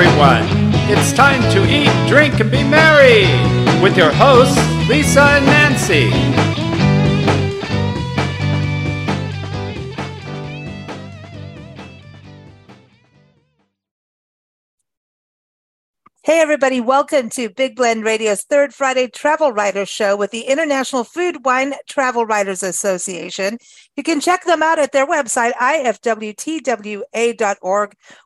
everyone. It's time to eat, drink, and be merry with your hosts, Lisa and Nancy. Hey, everybody, welcome to Big Blend Radio's third Friday Travel Writer Show with the International Food Wine Travel Writers Association. You can check them out at their website, ifwtwa.org.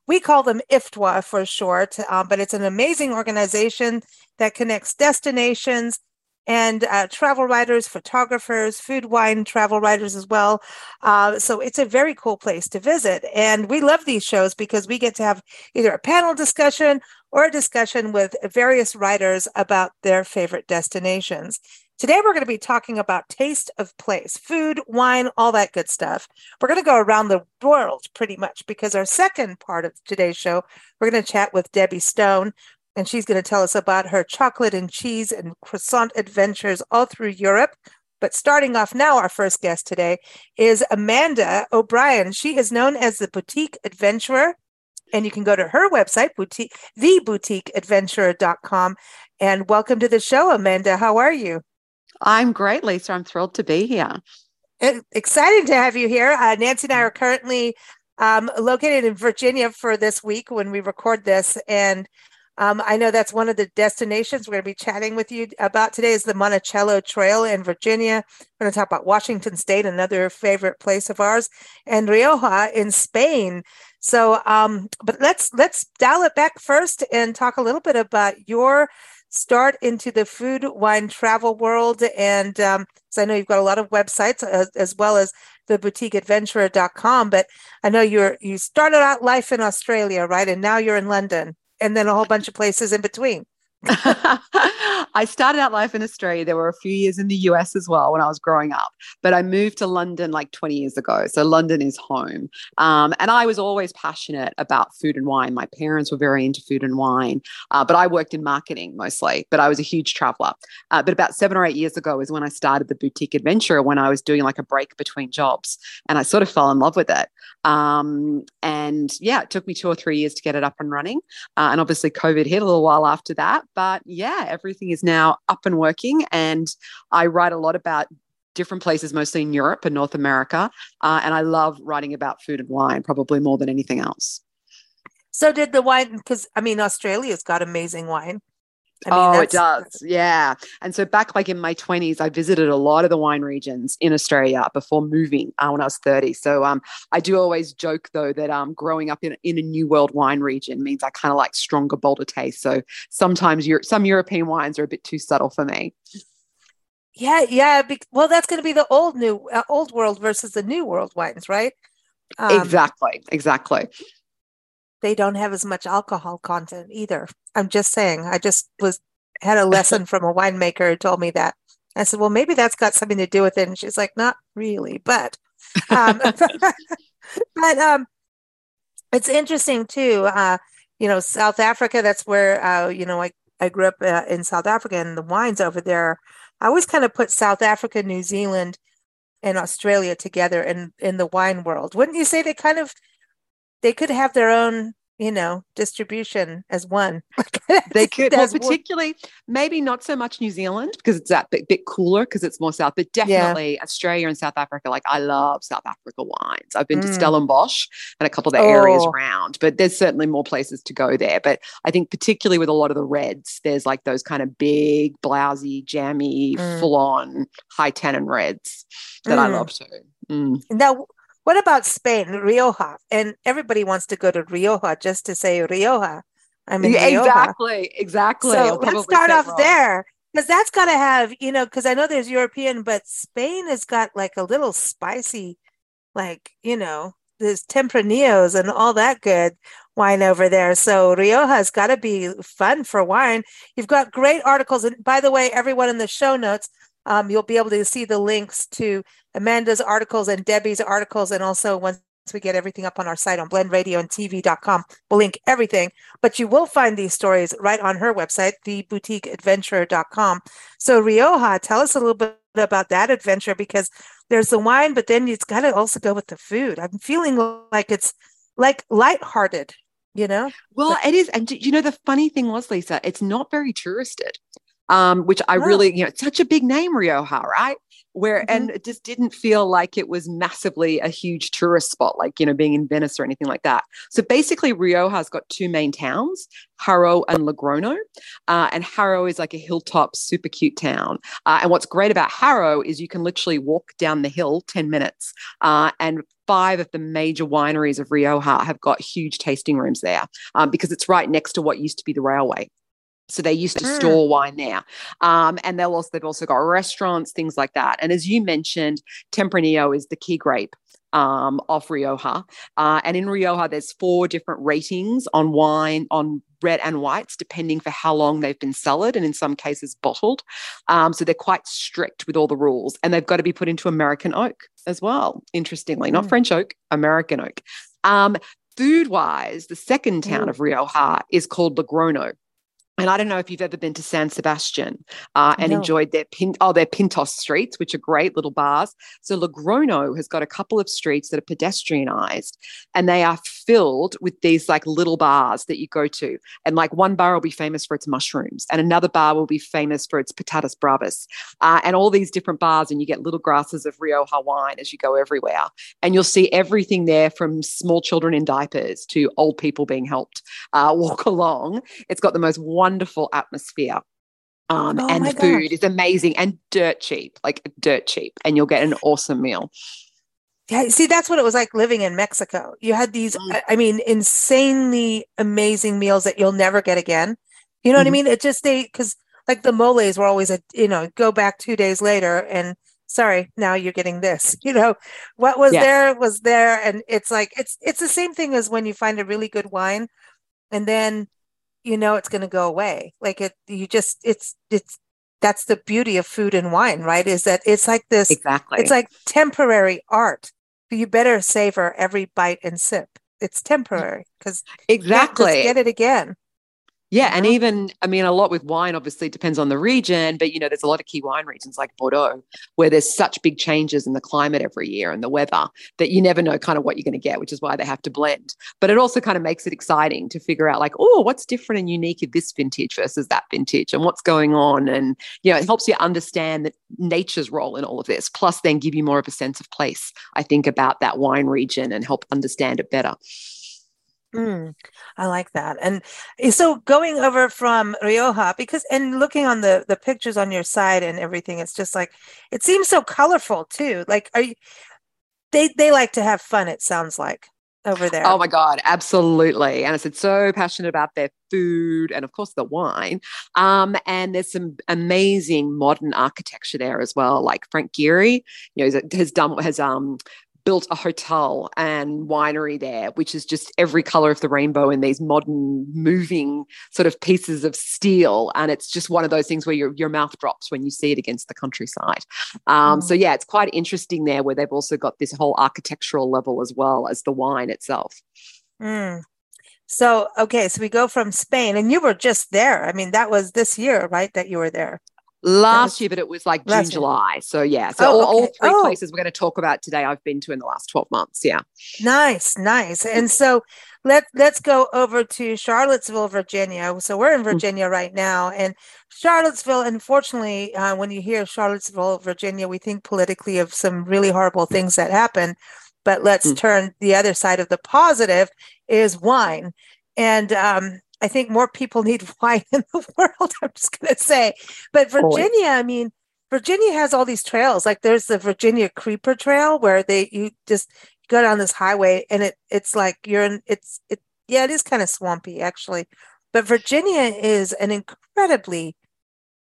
We call them IFTWA for short, um, but it's an amazing organization that connects destinations and uh, travel writers, photographers, food wine travel writers as well. Uh, so it's a very cool place to visit. And we love these shows because we get to have either a panel discussion or a discussion with various writers about their favorite destinations. Today, we're going to be talking about taste of place, food, wine, all that good stuff. We're going to go around the world pretty much because our second part of today's show, we're going to chat with Debbie Stone, and she's going to tell us about her chocolate and cheese and croissant adventures all through Europe. But starting off now, our first guest today is Amanda O'Brien. She is known as the boutique adventurer and you can go to her website, boutique, theboutiqueadventurer.com. And welcome to the show, Amanda. How are you? I'm great, Lisa. I'm thrilled to be here. It, exciting to have you here. Uh, Nancy and I are currently um, located in Virginia for this week when we record this. And um, I know that's one of the destinations we're going to be chatting with you about today is the Monticello Trail in Virginia. We're going to talk about Washington State, another favorite place of ours, and Rioja in Spain. So, um, but let's let's dial it back first and talk a little bit about your start into the food, wine, travel world. And um, so I know you've got a lot of websites as, as well as the boutiqueadventurer.com. But I know you're you started out life in Australia, right? And now you're in London, and then a whole bunch of places in between. I started out life in Australia. There were a few years in the US as well when I was growing up, but I moved to London like 20 years ago. So London is home. Um, and I was always passionate about food and wine. My parents were very into food and wine, uh, but I worked in marketing mostly, but I was a huge traveler. Uh, but about seven or eight years ago is when I started the boutique adventure when I was doing like a break between jobs. And I sort of fell in love with it. Um, and yeah, it took me two or three years to get it up and running. Uh, and obviously, COVID hit a little while after that. But yeah, everything is now up and working. And I write a lot about different places, mostly in Europe and North America. Uh, and I love writing about food and wine, probably more than anything else. So, did the wine, because I mean, Australia's got amazing wine. I mean, oh, it does. Yeah. And so back like in my 20s, I visited a lot of the wine regions in Australia before moving uh, when I was 30. So um, I do always joke though that um, growing up in, in a new world wine region means I kind of like stronger, bolder taste. So sometimes Euro- some European wines are a bit too subtle for me. Yeah, yeah. Be- well, that's going to be the old new uh, old world versus the new world wines, right? Um, exactly, exactly they don't have as much alcohol content either. I'm just saying. I just was had a lesson from a winemaker who told me that. I said, well, maybe that's got something to do with it. And she's like, not really, but, um, but um, it's interesting too. Uh, you know, South Africa. That's where uh, you know I I grew up uh, in South Africa, and the wines over there. I always kind of put South Africa, New Zealand, and Australia together in in the wine world. Wouldn't you say they kind of they could have their own you know distribution as one they could well, particularly one. maybe not so much new zealand because it's that bit, bit cooler because it's more south but definitely yeah. australia and south africa like i love south africa wines i've been mm. to stellenbosch and a couple of the oh. areas around but there's certainly more places to go there but i think particularly with a lot of the reds there's like those kind of big blousy jammy mm. full on high tannin reds that mm. i love too mm. now what about Spain, Rioja? And everybody wants to go to Rioja just to say Rioja. I mean, yeah, exactly, exactly. So let's start off wrong. there because that's got to have, you know, because I know there's European, but Spain has got like a little spicy, like, you know, there's Tempranillos and all that good wine over there. So Rioja's got to be fun for wine. You've got great articles. And by the way, everyone in the show notes, um, you'll be able to see the links to Amanda's articles and Debbie's articles. And also once we get everything up on our site on blendradioandtv.com, we'll link everything. But you will find these stories right on her website, theboutiqueadventurer.com. So Rioja, tell us a little bit about that adventure because there's the wine, but then it's got to also go with the food. I'm feeling like it's like lighthearted you know? Well, it is. And you know, the funny thing was, Lisa, it's not very touristed, um, which I Oh. really, you know, it's such a big name, Rioja, right? Where, Mhm. and it just didn't feel like it was massively a huge tourist spot, like, you know, being in Venice or anything like that. So basically, Rioja's got two main towns, Haro and Logrono. Uh, and Haro is like a hilltop, super cute town. Uh, and what's great about Haro is you can literally walk down the hill 10 minutes. Uh, and five of the major wineries of Rioja have got huge tasting rooms there um, because it's right next to what used to be the railway. So they used to Mm. store wine there, um, and they'll also they've also got restaurants, things like that. And as you mentioned, Tempranillo is the key grape um, of Rioja. Uh, and in Rioja, there's four different ratings on wine, on red and whites, depending for how long they've been cellared and in some cases bottled. Um, so they're quite strict with all the rules. And they've got to be put into American oak as well, interestingly, not Mm. French oak, American oak. Um, Food wise, the second town Ooh. of Rioja is called Logrono. And I don't know if you've ever been to San Sebastian uh, and No. enjoyed their pin- oh their Pintxos streets, which are great little bars. So Logrono has got a couple of streets that are pedestrianized, and they are filled with these like little bars that you go to. And like one bar will be famous for its mushrooms, and another bar will be famous for its patatas bravas, uh, and all these different bars. And you get little glasses of Rioja wine as you go everywhere, and you'll see everything there from small children in diapers to old people being helped uh, walk along. It's got the most wonderful atmosphere. Um, Oh and the food gosh. is amazing and dirt cheap, like dirt cheap, and you'll get an awesome meal. Yeah, see, that's what it was like living in Mexico. You had these, Mm. I- mean, insanely amazing meals that you'll never get again. You know what I Mhm. mean? It just they because like the moles were always a you know go back two days later and sorry now you're getting this. You know what was Yeah. there was there, and it's like it's it's the same thing as when you find a really good wine, and then you know it's going to go away. Like it, you just it's it's that's the beauty of food and wine, right? Is that it's like this Exactly. it's like temporary art. You better savor every bite and sip. It's temporary because exactly. get it again. Yeah, and even I mean, a lot with wine obviously depends on the region, but you know, there's a lot of key wine regions like Bordeaux where there's such big changes in the climate every year and the weather that you never know kind of what you're going to get, which is why they have to blend. But it also kind of makes it exciting to figure out like, oh, what's different and unique in this vintage versus that vintage, and what's going on, and you know, it helps you understand that nature's role in all of this. Plus, then give you more of a sense of place. I think about that wine region and help understand it better. Mm, I like that. And eh, so going over from Rioja, because and looking on the the pictures on your side and everything, it's just like it seems so colorful too. Like are you they they like to have fun, it sounds like over there. Oh my God, absolutely. And I said, so passionate about their food and, of course, the wine. Um, and there's some amazing modern architecture there as well. Like Frank Gehry, you know, has done, has, um, built a hotel and winery there, which is just every color of the rainbow in these modern moving sort of pieces of steel. And it's just one of those things where your, your mouth drops when you see it against the countryside. Um, So, yeah, it's quite interesting there where they've also got this whole architectural level as well as the wine itself. Mm. So okay, so we go from Spain, and you were just there. I mean, that was this year, right? That you were there. Last was- year, but it was like June. July. So yeah, so Oh, all, all three Oh. places we're going to talk about today, I've been to in the last twelve months. Yeah. Nice, nice. And so let let's go over to Charlottesville, Virginia. So we're in Mm. Virginia right now, and Charlottesville. Unfortunately, uh, when you hear Charlottesville, Virginia, we think politically of some really horrible things that happen. But let's Mm. turn the other side of the positive is wine, and um, I think more people need wine in the world. I'm just going to say, but. Virginia, I mean. Virginia has all these trails. Like there's the Virginia Creeper Trail where they you just go down this highway and it it's like you're in it's it yeah it is kind of swampy actually but virginia is an incredibly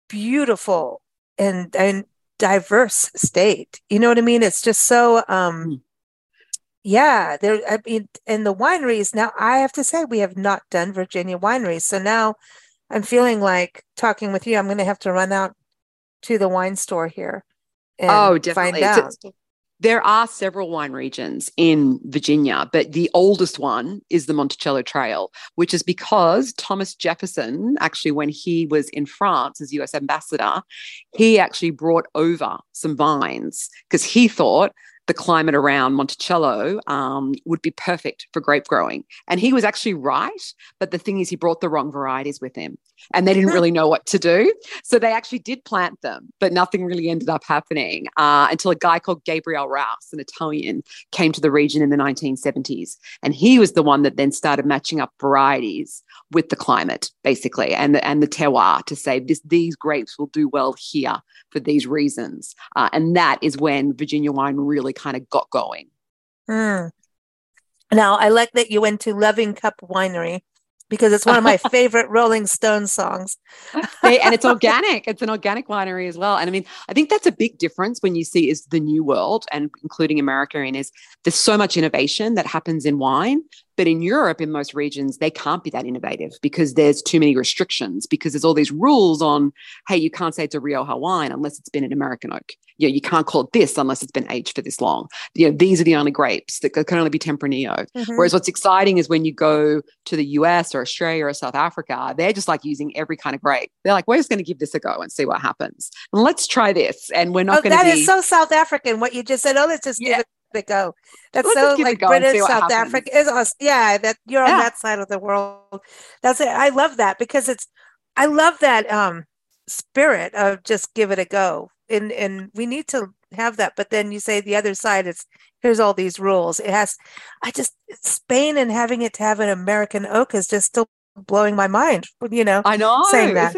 beautiful and and diverse state you know what i mean it's just so um Mm. Yeah there i mean and the wineries now i have to say we have not done virginia wineries so now i'm feeling like talking with you i'm going to have to run out to the wine store here oh, and Oh, find definitely. out So- There are several wine regions in Virginia, but the oldest one is the Monticello Trail, which is because Thomas Jefferson, actually, when he was in France as US ambassador, he actually brought over some vines because he thought the climate around Monticello um, would be perfect for grape growing. And he was actually right. But the thing is, he brought the wrong varieties with him and they didn't really know what to do. So they actually did plant them, but nothing really ended up happening uh, until a guy called Gabriel Rausse, an Italian, came to the region in the 1970s. And he was the one that then started matching up varieties with the climate, basically, and the, and the terroir to say this, these grapes will do well here for these reasons. Uh, and that is when Virginia wine really kind of got going. Mm. Now, I like that you went to Loving Cup Winery because it's one of my favorite Rolling Stones songs. and it's organic. It's an organic winery as well. And I mean, I think that's a big difference when you see is the new world and including America in is there's so much innovation that happens in wine but in Europe, in most regions, they can't be that innovative because there's too many restrictions, because there's all these rules on, hey, you can't say it's a Rioja wine unless it's been an American oak. You know, you can't call it this unless it's been aged for this long. You know, these are the only grapes that can only be Tempranillo. Mm-hmm. Whereas what's exciting is when you go to the US or Australia or South Africa, they're just like using every kind of grape. They're like, we're just going to give this a go and see what happens. And let's try this. And we're not oh, going to be. That is so South African, what you just said. Oh, let's just yeah. give it it go. That's Let's so like British, South Africa is us. Yeah, that you're yeah. on that side of the world. That's it. I love that because it's I love that um spirit of just give it a go. And and we need to have that. But then you say the other side it's here's all these rules. It has I just Spain and having it to have an American oak is just still blowing my mind. You know, I know saying that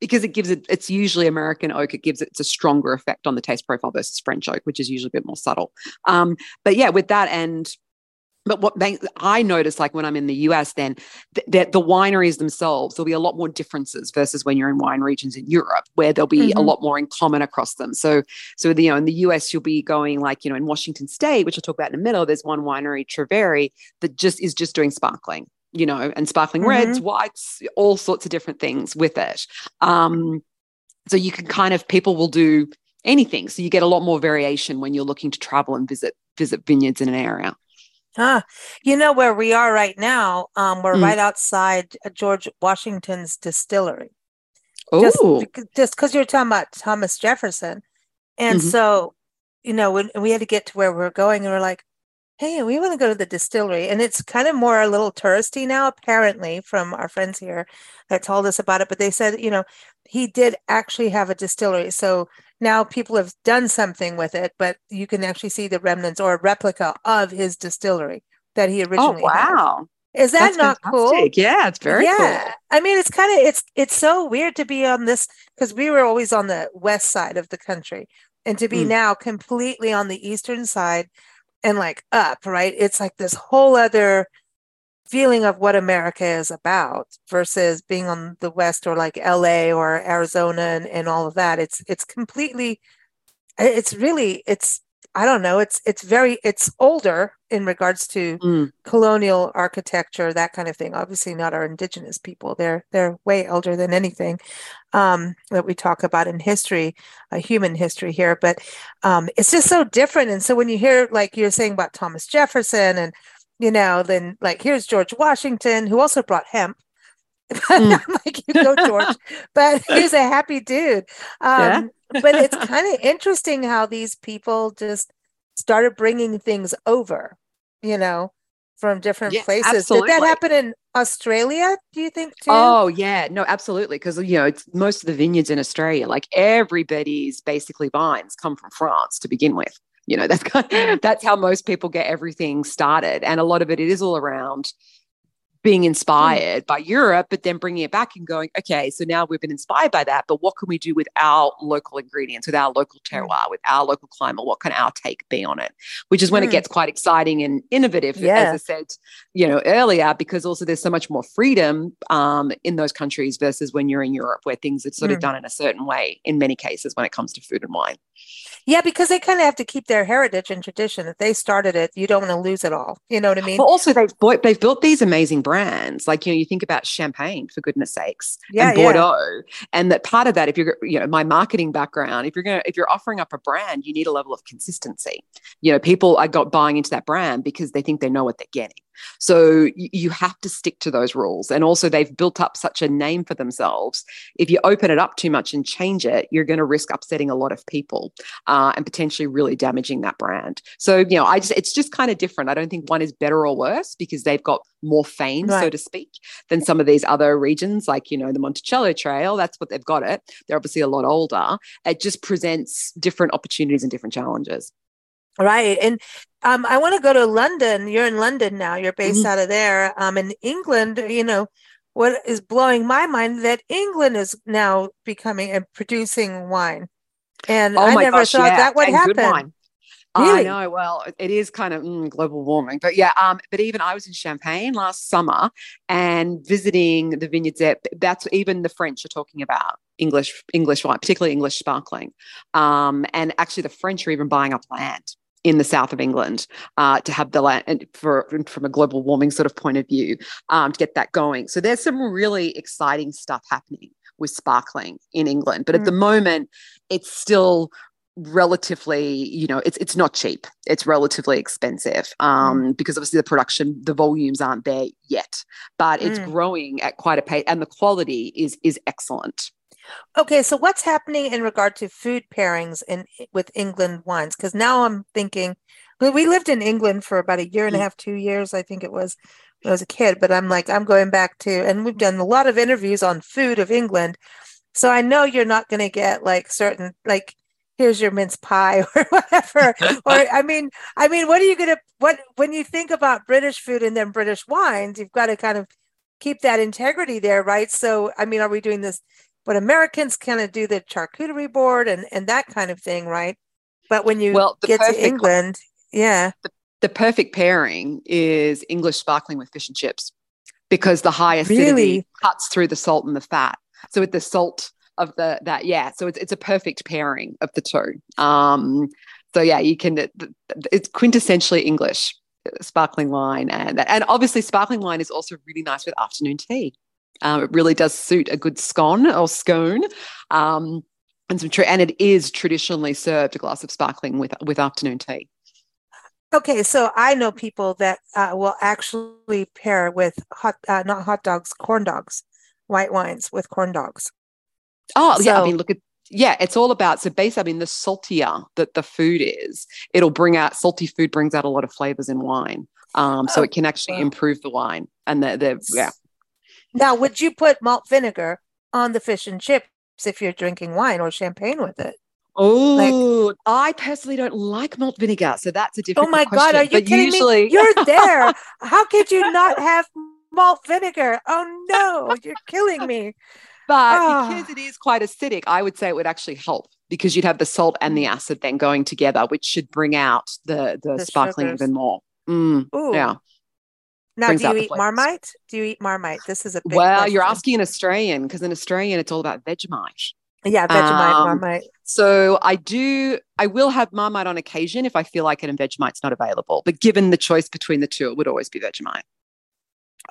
because it gives it it's usually American oak. It gives it, it's a stronger effect on the taste profile versus French oak, which is usually a bit more subtle. Um, but yeah, with that and but what they, I notice, like when I'm in the US, then th- that the wineries themselves, there'll be a lot more differences versus when you're in wine regions in Europe, where there'll be mm-hmm. a lot more in common across them. So, so you know, in the US, you'll be going like, you know, in Washington State, which I'll talk about in a minute. There's one winery, Treveri, that just is just doing sparkling you know, and sparkling mm-hmm. reds, whites, all sorts of different things with it. Um, so you can kind of people will do anything. So you get a lot more variation when you're looking to travel and visit visit vineyards in an area. Ah, you know where we are right now. Um, we're mm. right outside George Washington's distillery. Oh, just because you're talking about Thomas Jefferson, and mm-hmm. so you know when we had to get to where we we're going, and we're like, hey, we want to go to the distillery. And it's kind of more a little touristy now, apparently, from our friends here that told us about it. But they said, you know, he did actually have a distillery. So now people have done something with it, but you can actually see the remnants or a replica of his distillery that he oh, originally Oh, wow. Had. Is that That's not fantastic. cool? Yeah, it's very yeah. Cool. I mean, it's kind of it's it's so weird to be on this because we were always on the west side of the country, and to be mm. now completely on the eastern side and like up, right? It's like this whole other feeling of what America is about versus being on the West or like LA or Arizona and, and all of that. It's it's completely it's really it's I don't know, it's it's very it's older in regards to mm. colonial architecture, that kind of thing. Obviously not our indigenous people. They're they're way older than anything um, that we talk about in history, uh, human history here. But um, it's just so different. And so when you hear like you're saying about Thomas Jefferson and you know, then like here's George Washington, who also brought hemp. Mm. like you go, George, but he's a happy dude. Um, yeah. But it's kind of interesting how these people just started bringing things over you know, from different yeah, places. Absolutely. Did that happen in Australia, do you think too? Oh, yeah. No, absolutely. Because, you know, it's most of the vineyards in Australia, like everybody's basically vines come from France to begin with. You know, that's kind of, mm. that's how most people get everything started. And a lot of it, it is all around being hmm. inspired mm. by Europe, but then bringing it back and going, okay, so now we've been inspired by that, but what can we do with our local ingredients, with our local hmm. terroir, mm. with our local climate? What can our take be on it? Which is when mm. it gets quite exciting and innovative, yeah. as I said, you know, earlier, because also there's so much more freedom um, in those countries versus when you're in Europe, where things are sort of done in a certain way in many cases when it comes to food and wine. Yeah, because they kind of have to keep their heritage and tradition. If they started it, you don't want to lose it all. You know what I mean? But also, they've bought, they've built these amazing brands. Like you know, you think about champagne for goodness sakes, yeah, and Bordeaux, yeah. and that part of that. If you're, you know, my marketing background, if you're gonna, if you're offering up a brand, you need a level of consistency. You know, people are got buying into that brand because they think they know what they're getting So you have to stick to those rules. And also, they've built up such a name for themselves. If you open it up too much and change it, you're going to risk upsetting a lot of people uh, and potentially really damaging that brand. So, you know, I just, it's just kind of different. I don't think one is better or worse because they've got more fame, right. so to speak, than some of these other regions, like, you know, the Monticello Trail. That's what they've got it. They're obviously a lot older. It just presents different opportunities and different challenges. Right. And um, I want to go to London. You're in London now. You're based mm-hmm. out of there. Um, in England, you know, what is blowing my mind that England is now becoming and producing wine. And oh I never gosh, thought yeah. that would and happen. Really? I know. Well, it is kind of mm, global warming, but yeah. Um, but even I was in Champagne last summer and visiting the vineyards there. That's even the French are talking about English English wine, particularly English sparkling. Um, and actually, the French are even buying up land in the south of England uh, to have the land for from a global warming sort of point of view um, to get that going. So there's some really exciting stuff happening with sparkling in England, but mm. at the moment it's still relatively you know it's it's not cheap it's relatively expensive um mm. because obviously the production the volumes aren't there yet but it's mm. growing at quite a pace and the quality is is excellent Okay, so what's happening in regard to food pairings in with England wines? Because now I'm thinking, we lived in England for about a year and a mm. half, two years, I think it was when I was a kid. But I'm like, I'm going back to, and we've done a lot of interviews on food of England. So I know you're not going to get like certain like here's your mince pie or whatever. or I mean, I mean, what are you gonna what when you think about British food and then British wines, you've got to kind of keep that integrity there, right? So I mean, are we doing this but Americans kind of do the charcuterie board and and that kind of thing, right? But when you well, get to England, yeah. The, the, perfect pairing is English sparkling with fish and chips because the high acidity really? cuts through the salt and the fat. So with the salt of the that yeah, so it's it's a perfect pairing of the two. Um so yeah, you can it's quintessentially English sparkling wine and and obviously sparkling wine is also really nice with afternoon tea. Um, it really does suit a good scone or scone. Um, and some and it is traditionally served a glass of sparkling with with afternoon tea. Okay, so I know people that uh, will actually pair with hot, uh, not hot dogs, corn dogs, white wines with corn dogs. Oh so, yeah, I mean, look at yeah, it's all about so basically, I mean, the saltier that the food is, it'll bring out salty food brings out a lot of flavors in wine. Um, so oh, it can actually improve the wine and the the yeah. Now, would you put malt vinegar on the fish and chips if you're drinking wine or champagne with it? Oh, like, I personally don't like malt vinegar, so that's a different. Oh my question. god, are you but kidding usually... me? You're there. How could you not have malt vinegar? Oh no, you're killing me. But oh. because it is quite acidic, I would say it would actually help because you'd have the salt and the acid then going together, which should bring out the the, the sparkling sugars. even more. Mm, yeah. Now, do you eat Marmite? Do you eat Marmite? This is a well. Question. You're asking an Australian because in Australian it's all about Vegemite. Yeah, Vegemite, um, Marmite. So I do. I will have Marmite on occasion if I feel like it and Vegemite's not available. But given the choice between the two, it would always be Vegemite.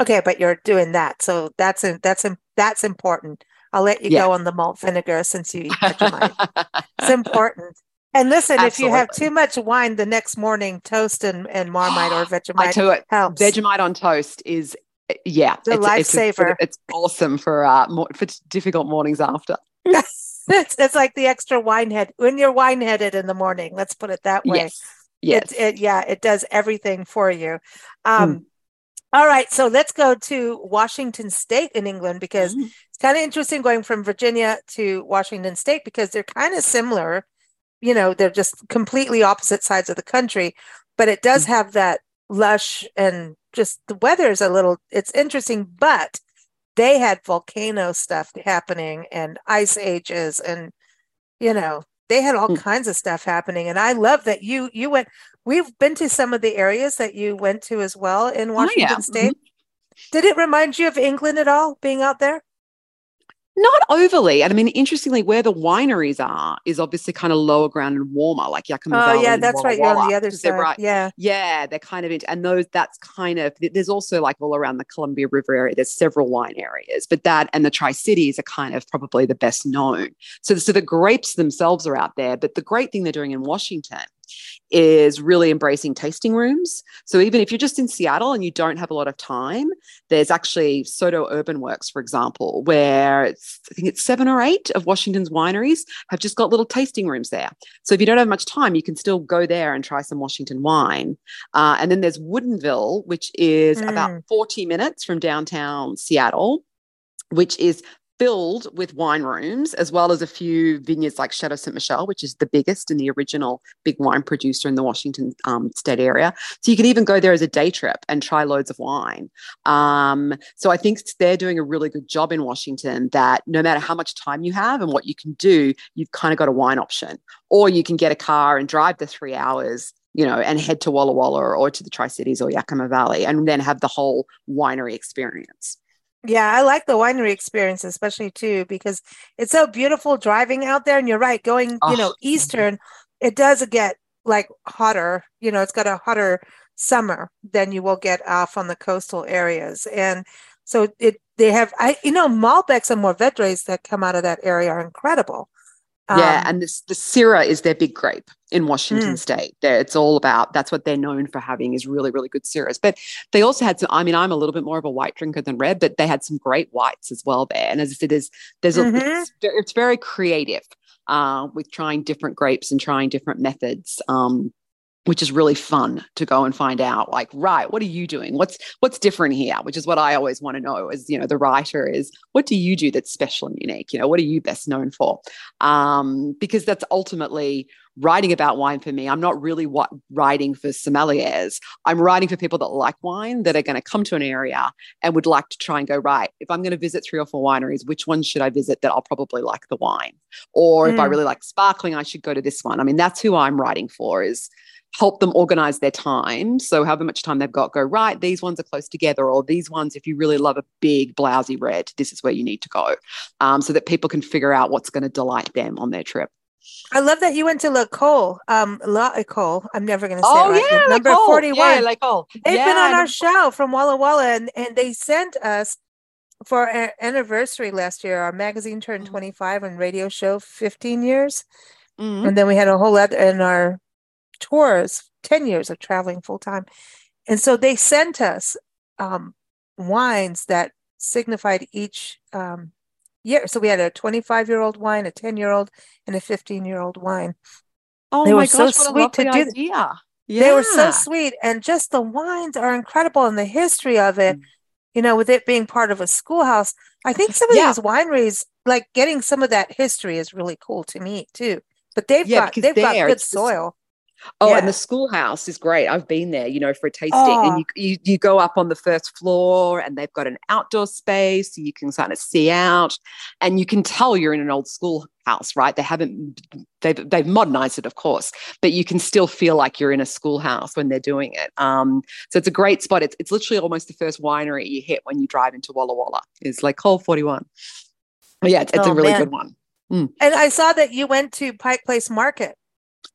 Okay, but you're doing that, so that's a, that's a, that's important. I'll let you yeah. go on the malt vinegar since you eat Vegemite. it's important. And listen, Absolutely. if you have too much wine the next morning, toast and, and Marmite or Vegemite I tell you helps. Vegemite on toast is yeah, the it's, lifesaver. It's, it's, awesome for uh more, for difficult mornings after. it's, it's like the extra wine head when you're wine headed in the morning. Let's put it that way. Yes. Yes. It, it, yeah, it does everything for you. Um, mm. All right, so let's go to Washington State in England because mm. it's kind of interesting going from Virginia to Washington State because they're kind of similar you know they're just completely opposite sides of the country but it does mm. have that lush and just the weather is a little it's interesting but they had volcano stuff happening and ice ages and you know they had all mm. kinds of stuff happening and i love that you you went we've been to some of the areas that you went to as well in washington oh, yeah. state mm-hmm. did it remind you of england at all being out there not overly. And I mean, interestingly, where the wineries are is obviously kind of lower ground and warmer, like Yakima oh, Valley. yeah, that's Walla right. Walla, You're on the other side. Right. Yeah. Yeah, they're kind of, into, and those, that's kind of, there's also like all around the Columbia River area, there's several wine areas, but that and the Tri Cities are kind of probably the best known. So, so the grapes themselves are out there. But the great thing they're doing in Washington is really embracing tasting rooms. So even if you're just in Seattle and you don't have a lot of time, there's actually SoDo Urban Works, for example, where it's, I think it's seven or eight of Washington's wineries have just got little tasting rooms there. So if you don't have much time, you can still go there and try some Washington wine. Uh, and then there's Woodinville, which is mm. about 40 minutes from downtown Seattle which is filled with wine rooms, as well as a few vineyards like Chateau Ste. Michelle, which is the biggest and the original big wine producer in the Washington um, state area. So you can even go there as a day trip and try loads of wine. Um, so I think they're doing a really good job in Washington that no matter how much time you have and what you can do, you've kind of got a wine option. Or you can get a car and drive the three hours you know, and head to Walla Walla or to the Tri Cities or Yakima Valley and then have the whole winery experience. Yeah, I like the winery experience, especially too, because it's so beautiful driving out there. And you're right, going, oh. you know, mm-hmm. eastern, it does get like hotter. You know, it's got a hotter summer than you will get off on the coastal areas. And so it they have I you know, Malbecs and Mourvedres that come out of that area are incredible. Yeah, um, and this the Syrah is their big grape in Washington mm. State. There, it's all about that's what they're known for having is really, really good Syrahs. But they also had some. I mean, I'm a little bit more of a white drinker than red, but they had some great whites as well there. And as I said, there's there's mm-hmm. a, it's, it's, very creative uh, with trying different grapes and trying different methods. Um, which is really fun to go and find out like right what are you doing? What's what's different here? Which is what i always want to know as you know the writer is what do you do that's special and unique? You know what are you best known for? Um, because that's ultimately writing about wine for me. I'm not really what writing for sommeliers. I'm writing for people that like wine that are going to come to an area and would like to try and go right if i'm going to visit three or four wineries which ones should i visit that i'll probably like the wine? Or mm. if i mm. really like sparkling i should go to this one. I mean that's who i'm writing for is help them organize their time. So, however much time they've got, go right. These ones are close together, or these ones, if you really love a big, blousy red, this is where you need to go, um, so that people can figure out what's going to delight them on their trip. I love that you went to La Cole, Um, L'Ecole. I'm never going to say oh, it right. Yeah, Number L'Ecole. 41. Yeah, L'Ecole. They've yeah, been on our show from Walla Walla, and, and they sent us for our anniversary last year. Our magazine turned mm-hmm. 25 and radio show 15 years. Mm-hmm. And then we had a whole other in our tours 10 years of traveling full time. And so they sent us um, wines that signified each um, year. So we had a 25 year old wine, a 10 year old, and a 15 year old wine. Oh they my were gosh, so sweet to do. Idea. Yeah. They were so sweet. And just the wines are incredible and the history of it, mm. you know, with it being part of a schoolhouse. I think some of yeah. these wineries, like getting some of that history is really cool to me too. But they've yeah, got they've got good soil. Oh, yeah. and the schoolhouse is great. I've been there, you know, for a tasting. Oh. And you, you you go up on the first floor and they've got an outdoor space so you can kind of see out and you can tell you're in an old schoolhouse, right? They haven't they've they've modernized it, of course, but you can still feel like you're in a schoolhouse when they're doing it. Um, so it's a great spot. It's it's literally almost the first winery you hit when you drive into Walla Walla. It's like Cole 41. But yeah, it's, it's oh, a really man. good one. Mm. And I saw that you went to Pike Place Market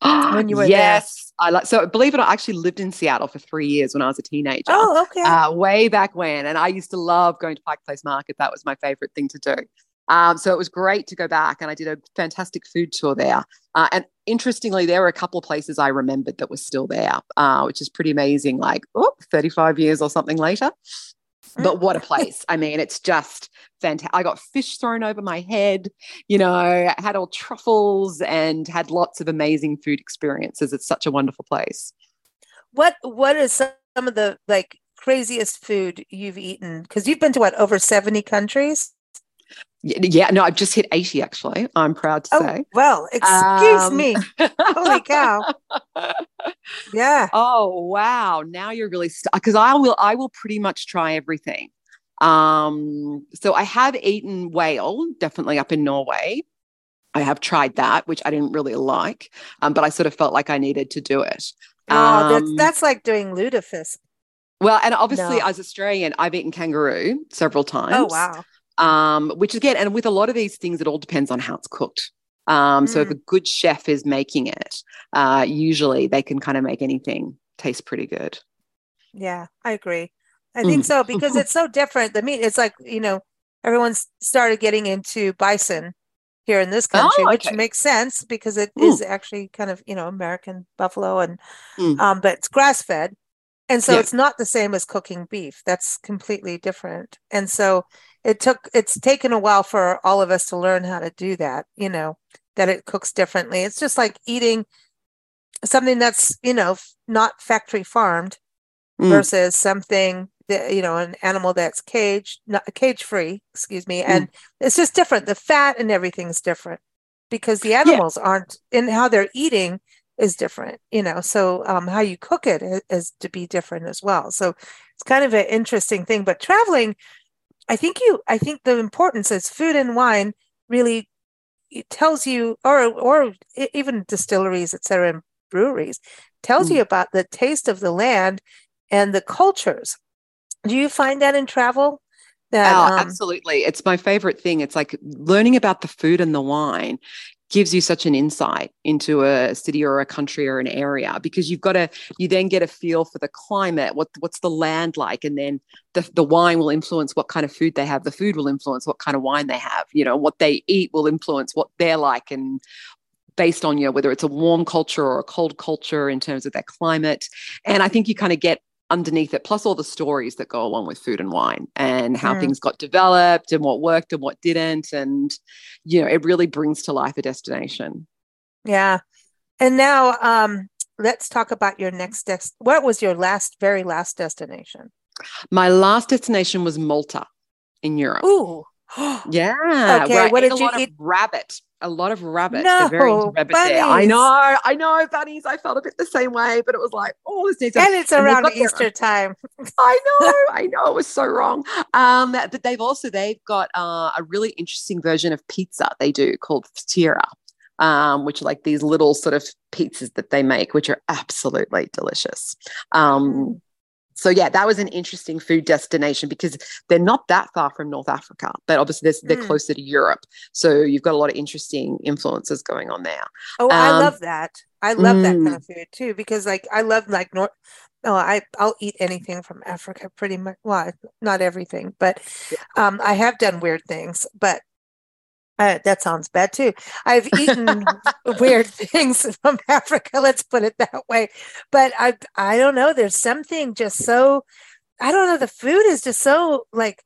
when you were yes there. i like so believe it or not i actually lived in seattle for three years when i was a teenager. Oh okay. Uh, way back when and i used to love going to pike place market. That was my favorite thing to do. Um, so it was great to go back and i did a fantastic food tour there. Uh, and interestingly there were a couple of places i remembered that were still there uh, which is pretty amazing like oh, 35 years or something later but what a mm. place. I mean, it's just fantastic. I got fish thrown over my head, you know, had all truffles and had lots of amazing food experiences. It's such a wonderful place. What what is some of the like craziest food you've eaten? Because you've been to what over 70 countries? Yeah, no, I've just hit 80 actually. I'm proud to oh, say. Well, excuse um, me. Holy cow. Yeah. Oh, wow. Now you're really stuck because I will I will pretty much try everything. Um so I have eaten whale definitely up in Norway. I have tried that, which I didn't really like, um, but I sort of felt like I needed to do it. Oh, that's um, that's like doing lutefisk. Well, and obviously, no. as Australian, I've eaten kangaroo several oh, times. Oh, wow um, which again, and with a lot of these things, it all depends on how it's cooked. Um, mm. So if mm. a good chef is making it, uh, usually they can kind of make anything taste pretty good. Yeah, I agree. I think mm. so because it's so different. The meat, it's like, you know, everyone's started getting into bison here in this country, Oh, which makes sense because it Mm. is actually kind of, you know, American buffalo and Mm. um, but it's grass fed. And so Yeah. it's not the same as cooking beef. That's completely different. And so it took it's taken a while for all of us to learn how to do that, you know, that it cooks differently. It's just like eating something that's, you know, not factory farmed Mm. versus something that you know an animal that's caged not cage free excuse me Mm. and it's just different the fat and everything's different because the animals aren't and how they're eating is different you know so um, how you cook it is, is to be different as well so it's kind of an interesting thing but traveling i think you i think the importance is food and wine really it tells you or or even distilleries etc and breweries tells Mm. you about the taste of the land and the cultures do you find that in travel that Oh, um, absolutely. It's my favorite thing. It's like learning about the food and the wine gives you such an insight into a city or a country or an area because you've got to you then get a feel for the climate what what's the land like and then the, the wine will influence what kind of food they have the food will influence what kind of wine they have you know what they eat will influence what they're like and based on you know whether it's a warm culture or a cold culture in terms of their climate. And i think you kind of get underneath it, plus all the stories that go along with food and wine and how Mm. things got developed and what worked and what didn't. And, you know, it really brings to life a destination. yeah and now um let's talk about your next des- what was your last very last destination My last destination was Malta in Europe. ooh Yeah. Okay, what did a you lot eat? of rabbit. A lot of rabbit. They're very No, rabbit. I know, I know, bunnies. I felt a bit the same way, but it was like, oh, this needs and it's and around got their- easter time I know, I know, it was so wrong. Um, but they've also they've got uh, a really interesting version of pizza they do called fatira, um, which are like these little sort of pizzas that they make, which are absolutely delicious. Um, so yeah, that was an interesting food destination because they're not that far from North Africa, but obviously they're, they're Mm. closer to Europe. So you've got a lot of interesting influences going on there. Oh, I Um, love that. I love that mm. kind of food too because like I love like North oh I I'll eat anything from Africa pretty much well not everything but um I have done weird things but uh, that sounds bad too. I've eaten weird things from Africa, let's put it that way. But I I don't know there's something just so I don't know the food is just so like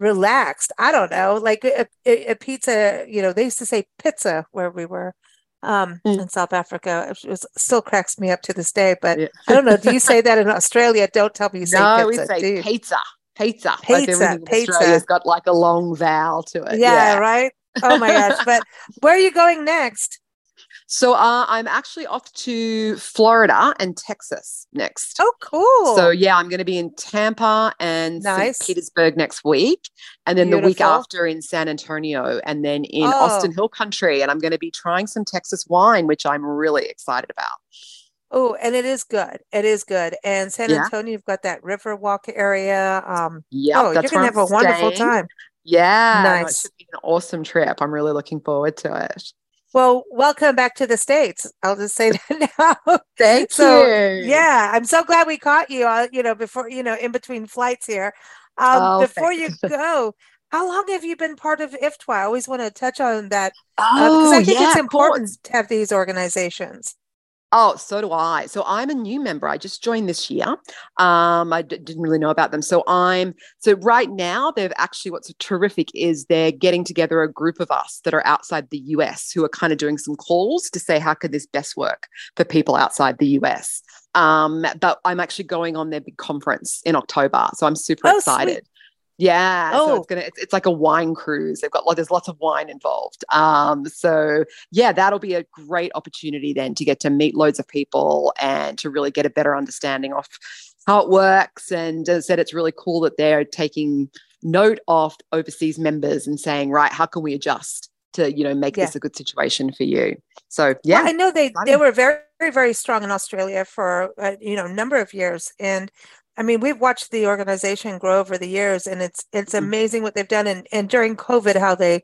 relaxed. I don't know like a, a, a pizza, you know, they used to say pizza where we were um Mm. in South Africa. It was still cracks me up to this day, but Yeah. I don't know. Do you say that in Australia? Don't tell me you say no, pizza. we say you? pizza. Pizza. like Pizza, everything pizza. Australia's got like a long vowel to it. yeah, right. Oh my gosh! But where are you going next? So uh, I'm actually off to Florida and Texas next. Oh, cool. So yeah, I'm going to be in Tampa and Nice. St. Petersburg next week, and then the week after in San Antonio, and then in Oh. Austin Hill Country, and I'm going to be trying some Texas wine, which I'm really excited about. Oh, and it is good. It is good. And San Yeah. Antonio, you've got that Riverwalk area. Um, Yeah, oh, you're gonna have a wonderful time. Yeah, no, it Nice. should be an awesome trip. I'm really looking forward to it. Well, welcome back to the States. I'll just say that now. Thank So, you. Yeah, I'm so glad we caught you. Uh, you know, before you know, in between flights here. Um, Oh, before you go, how long have you been part of IFTWA? I always want to touch on that because Oh, I think yeah, it's important to have these organizations. Oh, so do I. So I'm a new member. I just joined this year. Um, I d- didn't really know about them. So I'm so right now they've actually what's terrific is they're getting together a group of us that are outside the US who are kind of doing some calls to say how could this best work for people outside the US. Um, but I'm actually going on their big conference in October, so I'm super Oh, sweet. Yeah, so Oh. it's gonna it's, it's like a wine cruise. They've got like there's lots of wine involved. Um, so yeah, that'll be a great opportunity then to get to meet loads of people and to really get a better understanding of how it works. And as I said, it's really cool that they're taking note of overseas members and saying, right, how can we adjust to you know make Yeah. this a good situation for you? So Well, yeah, I know they they were very very very strong in Australia for uh, you know a number of years, and I mean we've watched the organization grow over the years, and it's it's Mhm. amazing what they've done, and and during COVID how they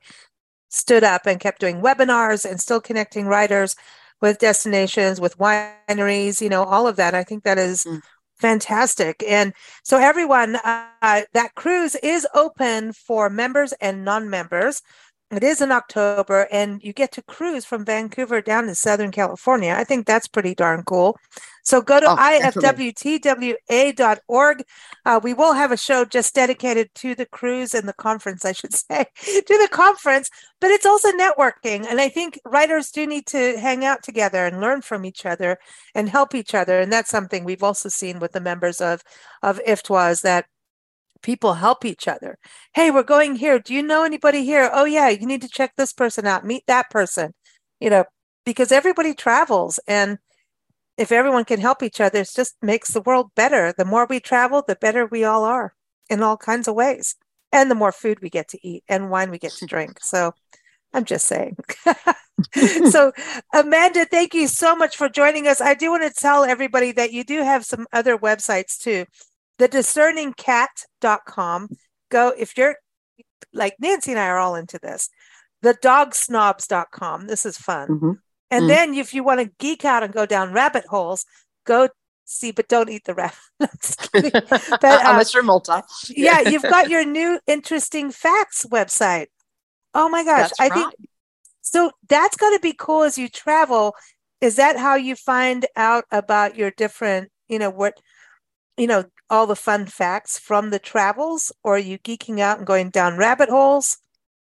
stood up and kept doing webinars and still connecting writers with destinations, with wineries, you know, all of that. I think that is Mm. fantastic, and so everyone uh, that cruise is open for members and non-members. It is in October, and you get to cruise from Vancouver down to Southern California. I think that's pretty darn cool. So go to Oh, ifwtwa.org. Uh, we will have a show just dedicated to the cruise and the conference, I should say, to the conference, but it's also networking. And I think writers do need to hang out together and learn from each other and help each other. And that's something we've also seen with the members of, of IFTWA is that people help each other. Hey, we're going here. Do you know anybody here? Oh, yeah, you need to check this person out, meet that person, you know, because everybody travels. And if everyone can help each other, it just makes the world better. The more we travel, the better we all are in all kinds of ways. And the more food we get to eat and wine we get to drink. So I'm just saying. so, Amanda, thank you so much for joining us. I do want to tell everybody that you do have some other websites too the discerningcat.com. Go if you're like Nancy and I are all into this. The dogsnobs.com. This is fun. Mhm. And Mm. then if you want to geek out and go down rabbit holes, go see, but don't eat the rabbit. But, uh, Unless you're Malta. yeah, you've got your new interesting facts website. Oh my gosh. That's I right. think so that's got to be cool as you travel. Is that how you find out about your different, you know, what, you know, all the fun facts from the travels? Or are you geeking out and going down rabbit holes?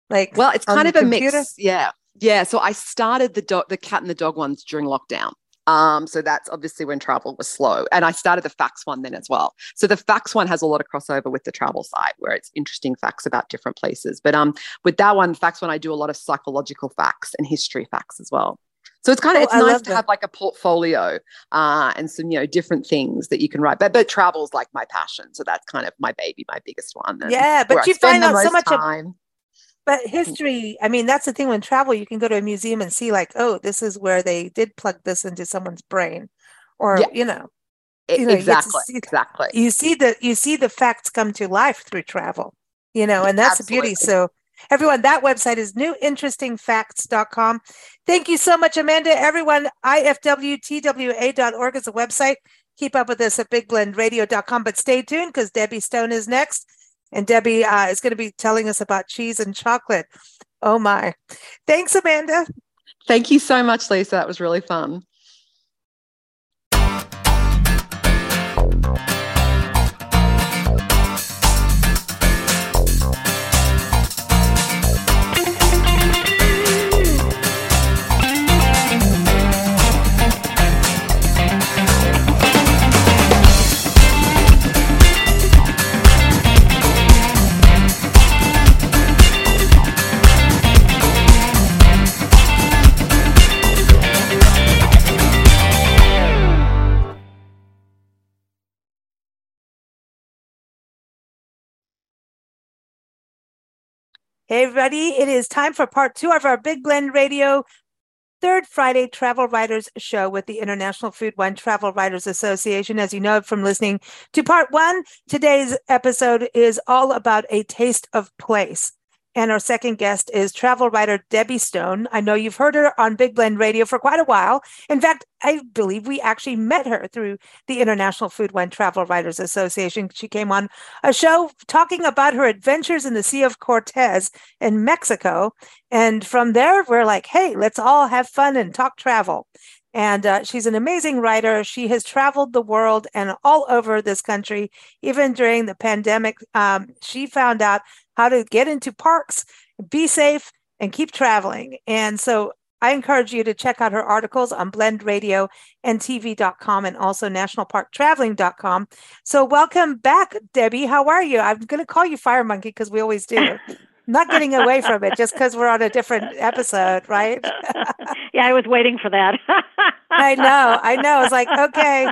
Like, Well, it's kind of a computer? mix. Yeah. Yeah. So I started the dog, the cat and the dog ones during lockdown. Um, so that's obviously when travel was slow. And I started the facts one then as well. So the facts one has a lot of crossover with the travel side where it's interesting facts about different places. But um with that one, facts one, I do a lot of psychological facts and history facts as well. So it's kind of Oh, it's I nice to that. have like a portfolio uh, and some you know different things that you can write. But but travel's like my passion, so that's kind of my baby, my biggest one. Yeah, but you find out so much time. But history, I mean, that's the thing when travel, you can go to a museum and see, like, oh, this is where they did plug this into someone's brain. Or, Yeah. you know, E- you know, you exactly, see- exactly. you see the you see the facts come to life through travel, you know, and that's the beauty. So everyone, that website is newinterestingfacts.com. Thank you so much, Amanda. Everyone, ifwtwa.org is the website. Keep up with us at bigblendradio.com, but stay tuned because Debbie Stone is next. And Debbie uh, is going to be telling us about cheese and chocolate. Oh my. Thanks, Amanda. Thank you so much, Lisa. That was really fun. Hey, everybody. It is time for part two of our Big Blend Radio third Friday Travel Writers Show with the International Food Wine Travel Writers Association. As you know from listening to part one, today's episode is all about a taste of place. And our second guest is travel writer Debbie Stone. I know you've heard her on Big Blend Radio for quite a while. In fact, I believe we actually met her through the International Food Wine Travel Writers Association. She came on a show talking about her adventures in the Sea of Cortez in Mexico. And from there, we're like, hey, let's all have fun and talk travel. And uh, she's an amazing writer. She has traveled the world and all over this country, even during the pandemic. Um, she found out how to get into parks, be safe, and keep traveling. And so I encourage you to check out her articles on blendradio.tv.com and also nationalparktraveling.com. So welcome back, Debbie. How are you? I'm going to call you Fire Monkey because we always do. Not getting away from it just because we're on a different episode, right? yeah, I was waiting for that. I know, I know. It's like, okay.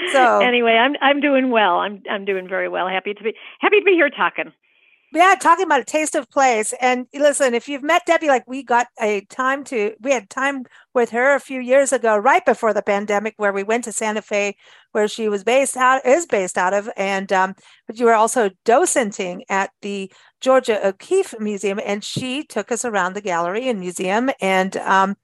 So- anyway, I'm I'm doing well. I'm I'm doing very well. Happy to be happy to be here talking. Yeah, talking about a taste of place. And listen, if you've met Debbie, like we got a time to, we had time with her a few years ago, right before the pandemic, where we went to Santa Fe, where she was based out, is based out of. And, um, but you were also docenting at the Georgia O'Keeffe Museum, and she took us around the gallery and museum. And um,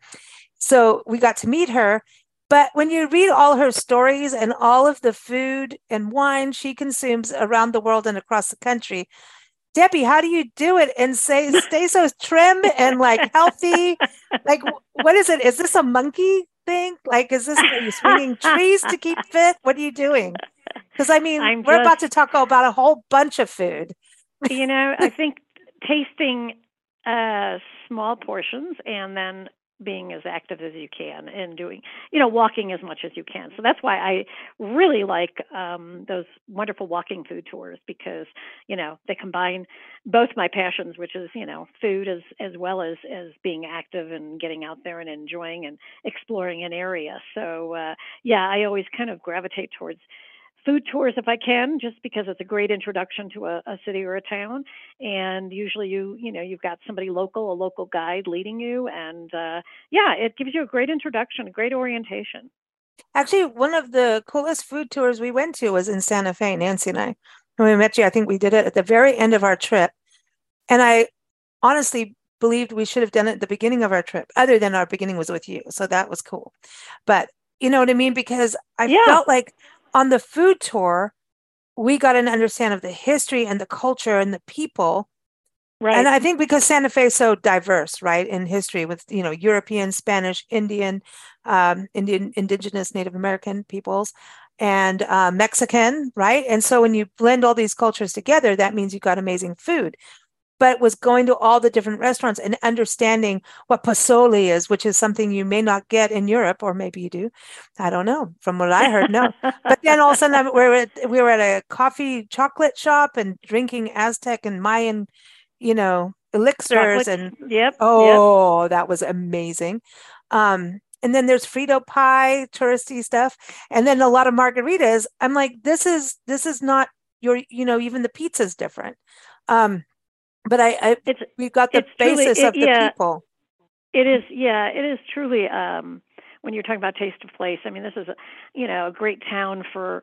so we got to meet her. But when you read all her stories and all of the food and wine she consumes around the world and across the country, Debbie, how do you do it and say stay so trim and like healthy? Like, what is it? Is this a monkey thing? Like, is this are you swinging trees to keep fit? What are you doing? Because I mean, I'm we're just- about to talk about a whole bunch of food. you know, I think tasting uh, small portions and then being as active as you can and doing, you know, walking as much as you can. So that's why I really like um, those wonderful walking food tours because, you know, they combine both my passions, which is, you know, food as as well as as being active and getting out there and enjoying and exploring an area. So uh, yeah, I always kind of gravitate towards food tours if I can, just because it's a great introduction to a, a city or a town. And usually, you you know you've got somebody local, a local guide leading you, and uh, yeah, it gives you a great introduction, a great orientation. Actually, one of the coolest food tours we went to was in Santa Fe, Nancy and I. When we met you, I think we did it at the very end of our trip. And I honestly believed we should have done it at the beginning of our trip, other than our beginning was with you. So that was cool. But you know what I mean? Because I Yeah. felt like on the food tour, we got an understanding of the history and the culture and the people. Right. And I think because Santa Fe is so diverse, right, in history with, you know, European, Spanish, Indian, um, Indian, indigenous, Native American peoples, and uh, Mexican, right? And so when you blend all these cultures together, that means you got amazing food. But was going to all the different restaurants and understanding what pozole is, which is something you may not get in Europe, or maybe you do. I don't know. From what I heard, no. But then all of a sudden, we were at, we were at a coffee chocolate shop and drinking Aztec and Mayan, you know, elixirs Chocolates. and Yep. Yep. oh, that was amazing. Um, and then there's Frito pie, touristy stuff, and then a lot of margaritas. I'm like, this is this is not your, you know, even the pizza's different. Um, but I, I It's we've got the it's truly- basis it- of the yeah. people. It is, yeah, it is truly. Um, when you're talking about taste of place, I mean, this is a, you know, a great town for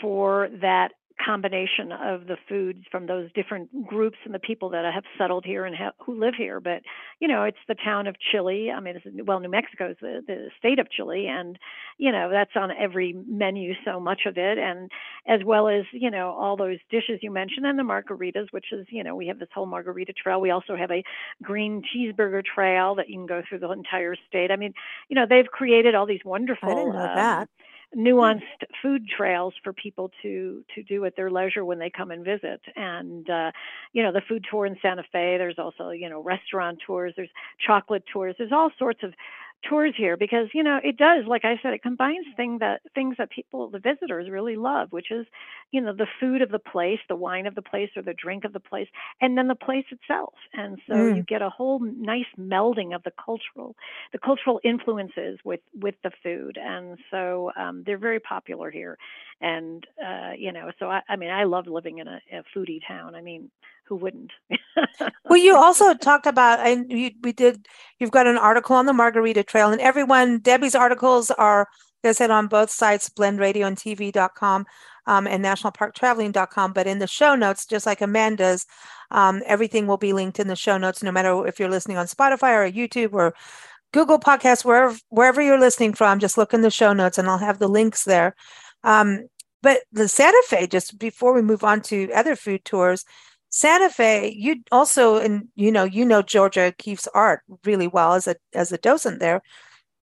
for that combination of the foods from those different groups and the people that have settled here and ha- who live here. But you know, it's the town of Chile. I mean, it's, well, New Mexico is the, the state of Chile, and you know that's on every menu, so much of it, and as well as you know all those dishes you mentioned and the margaritas, which is you know we have this whole margarita trail. We also have a green cheeseburger trail that you can go through the entire state. I mean, you know, they've created all these wonderful I didn't know um, that. Nuanced food trails for people to to do at their leisure when they come and visit. And uh you know the food tour in Santa Fe there's also you know restaurant tours there's chocolate tours there's all sorts of tours here because you know it does like I said it combines thing that things that people the visitors really love which is you know the food of the place the wine of the place or the drink of the place and then the place itself. And so Mm. you get a whole nice melding of the cultural the cultural influences with with the food. And so um they're very popular here. And uh you know so i, I mean i love living in a, a foodie town. I mean who wouldn't Well, you also talked about, and you, we did, you've got an article on the Margarita Trail, and everyone, Debbie's articles are, like I said, on both sites, blendradioandtv.com um, and nationalparktraveling.com. But in the show notes, just like Amanda's, um, everything will be linked in the show notes, no matter if you're listening on Spotify or YouTube or Google Podcasts, wherever, wherever you're listening from, just look in the show notes and I'll have the links there. Um, but the Santa Fe, just before we move on to other food tours, Santa Fe, you also, and you know, you know Georgia O'Keeffe's art really well as a as a docent there,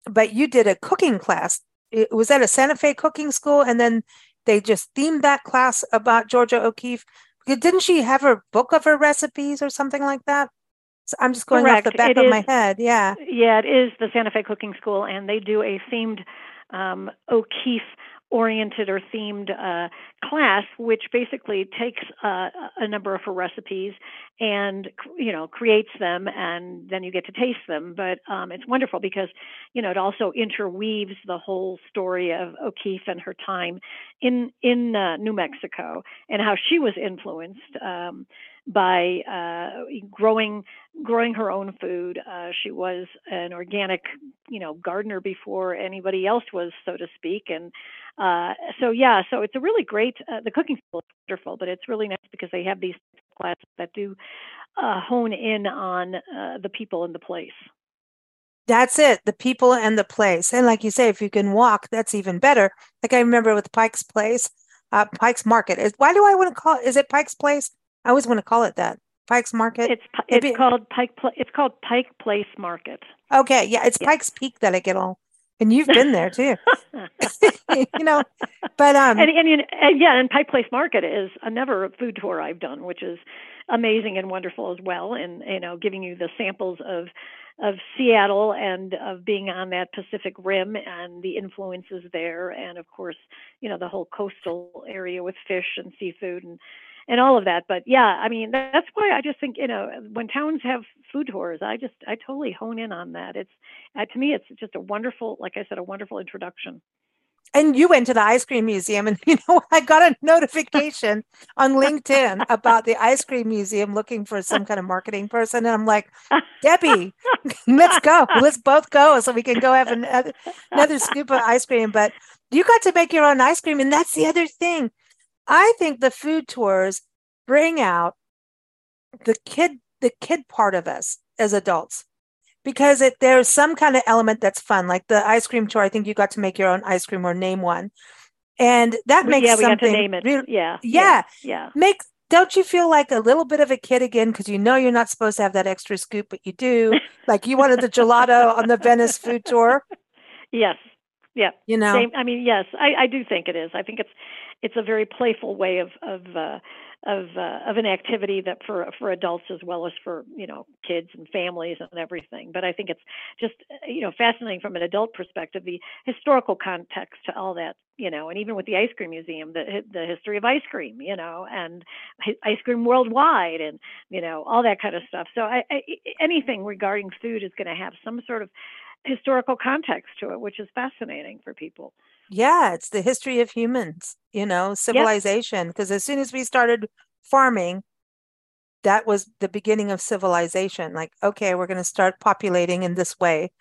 but you did a cooking class. It, was that a Santa Fe cooking school, and then they just themed that class about Georgia O'Keeffe? Didn't she have her book of her recipes or something like that? So I'm just going off the back It of is- my head. Yeah. yeah it is the santa fe cooking school and they do a themed um o'keeffe oriented or themed uh, class, which basically takes uh, a number of her recipes and you know creates them, and then you get to taste them. But um, it's wonderful because you know it also interweaves the whole story of O'Keeffe and her time in in uh, New Mexico and how she was influenced. Um, by uh, growing growing her own food. Uh, she was an organic, you know, gardener before anybody else was, so to speak. And uh, so, yeah, so it's a really great. Uh, the cooking school is wonderful, but it's really nice because they have these classes that do uh, hone in on uh, the people and the place. That's it, the people and the place. And like you say, if you can walk, that's even better. Like I remember with Pike's Place, Pike's Market. Is why do I want to call it? Is it Pike's Place? I always want to call it that. Pike's Market. It's it's Maybe. called Pike. It's called Pike Place Market. Okay, yeah, it's yeah. Pike's Peak that I get all, and you've been there too. you know, but um, and, and, and yeah, and Pike Place Market is another food tour I've done, which is amazing and wonderful as well, and you know, giving you the samples of of Seattle and of being on that Pacific Rim and the influences there, and of course, you know, the whole coastal area with fish and seafood and and all of that. But yeah, I mean, that's why I just think you know when towns have food tours, I just I totally hone in on that. It's uh, to me, it's just a wonderful, like I said, a wonderful introduction. And you went to the ice cream museum, and you know I got a notification on LinkedIn about the ice cream museum looking for some kind of marketing person, and I'm like, Debbie, let's go, let's both go, so we can go have another, another scoop of ice cream. But you got to make your own ice cream, and that's the other thing I think the food tours bring out the kid the kid part of us as adults because it there's some kind of element that's fun like the ice cream tour i think you got to make your own ice cream or name one. And that makes yeah, we something got to name it. Real, yeah, yeah yeah. make don't you feel like a little bit of a kid again? Because you know you're not supposed to have that extra scoop but you do. Like you wanted the gelato on the venice food tour. Yes yeah you know? Same, i mean yes I, I do think it is. I think it's it's a very playful way of of uh, of uh, of an activity that for for adults as well as for you know kids and families and everything. But I think it's just you know fascinating from an adult perspective the historical context to all that you know, and even with the ice cream museum, the the history of ice cream, you know, and ice cream worldwide, and you know all that kind of stuff. So I, I, anything regarding food is going to have some sort of historical context to it, which is fascinating for people yeah it's the history of humans you know civilization because yep. as soon as we started farming that was the beginning of civilization like okay we're going to start populating in this way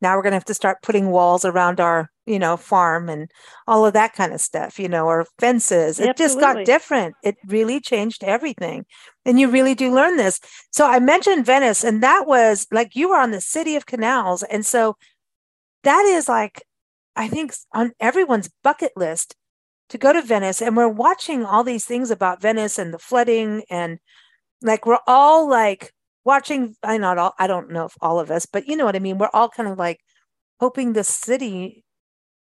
now we're going to have to start putting walls around our you know farm and all of that kind of stuff you know or fences it just got different it really changed everything and you really do learn this so i mentioned venice and that was like you were on the city of canals and so that is like I think on everyone's bucket list to go to Venice. And we're watching all these things about Venice and the flooding and like we're all like watching I not all I don't know if all of us, but you know what I mean. We're all kind of like hoping the city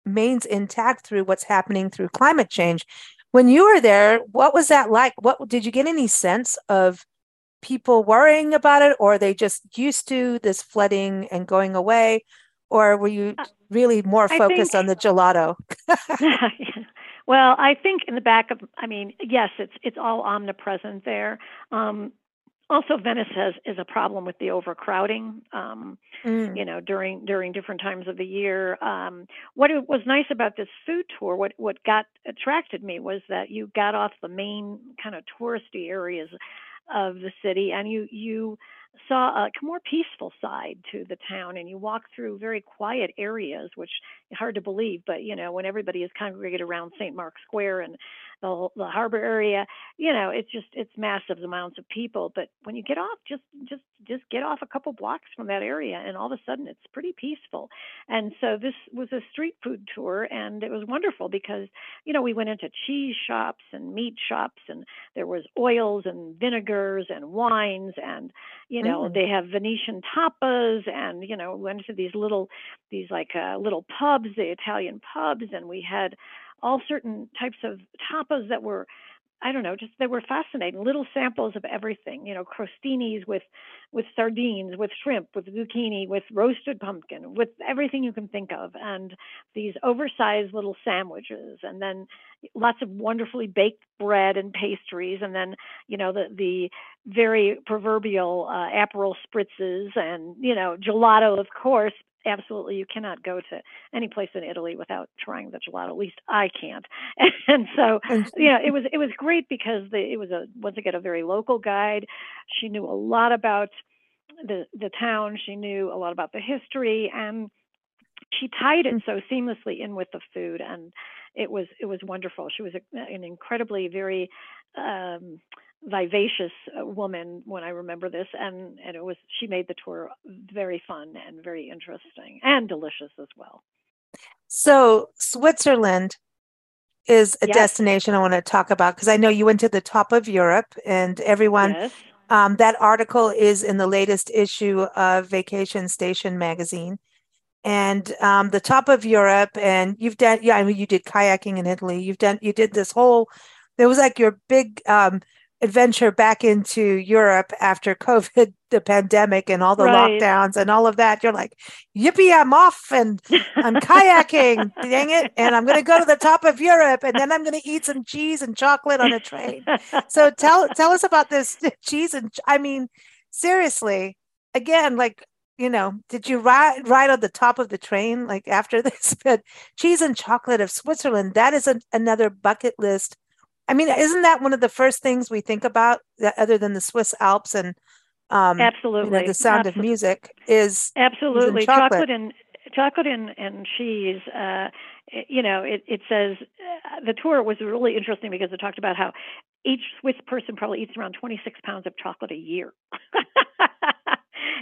remains intact through what's happening through climate change. When you were there, what was that like? What did you get any sense of people worrying about it or are they just used to this flooding and going away? or were you uh, really more focused think, on the gelato? well, I think in the back of, I mean, yes, it's it's all omnipresent there. Um, also, Venice has is a problem with the overcrowding. Um, mm. You know, during during different times of the year. Um, what it was nice about this food tour, what what got attracted me was that you got off the main kind of touristy areas of the city, and you you saw a more peaceful side to the town and you walk through very quiet areas which hard to believe but you know when everybody is congregated around st Mark's square and the, the harbor area you know it's just it's massive amounts of people but when you get off just just just get off a couple blocks from that area and all of a sudden it's pretty peaceful and so this was a street food tour and it was wonderful because you know we went into cheese shops and meat shops and there was oils and vinegars and wines and you know mm. they have venetian tapas and you know went to these little these like uh, little pubs the italian pubs and we had all certain types of tapas that were I don't know, just they were fascinating. Little samples of everything, you know, crostinis with with sardines, with shrimp, with zucchini, with roasted pumpkin, with everything you can think of, and these oversized little sandwiches, and then lots of wonderfully baked bread and pastries, and then you know the the very proverbial uh, Aperol spritzes, and you know gelato, of course, absolutely you cannot go to any place in Italy without trying the gelato. At least I can't. And so, you know, it was it was great because the, it was a once again a very local guide. She knew a lot about the the town. She knew a lot about the history, and she tied it mm. so seamlessly in with the food. And it was it was wonderful. She was a, an incredibly very um, vivacious uh, woman when I remember this, and and it was she made the tour very fun and very interesting and delicious as well. So Switzerland, is a Yes. destination I want to talk about because I know you went to the top of Europe and everyone Yes. um, that article is in the latest issue of Vacation Station magazine. And um, the top of Europe, and you've done, yeah, I mean, you did kayaking in Italy. You've done, you did this whole, there was like your big um, adventure back into Europe after COVID, the pandemic, and all the Right. lockdowns and all of that. You're like, yippee, I'm off and I'm kayaking, dang it. And I'm going to go to the top of Europe and then I'm going to eat some cheese and chocolate on a train. So tell tell us about this cheese and I mean seriously again like you know did you ride ride on the top of the train like after this but cheese and chocolate of Switzerland that is a, another bucket list I mean isn't that one of the first things we think about that other than the Swiss Alps and um you Absolutely. know, the sound of music is Absolutely. chocolate. chocolate and chocolate and, and cheese. Uh, you know, it, it says uh, the tour was really interesting because it talked about how each Swiss person probably eats around 26 pounds of chocolate a year.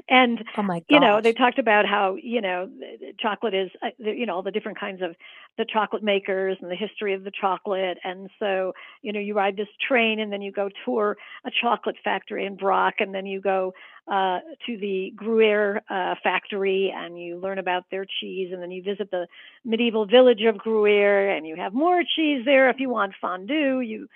and oh you know they talked about how you know chocolate is uh, you know all the different kinds of the chocolate makers and the history of the chocolate. And so you know you ride this train and then you go tour a chocolate factory in Broc and then you go uh, to the Gruyere uh, factory and you learn about their cheese and then you visit the medieval village of Gruyere and you have more cheese there if you want fondue. You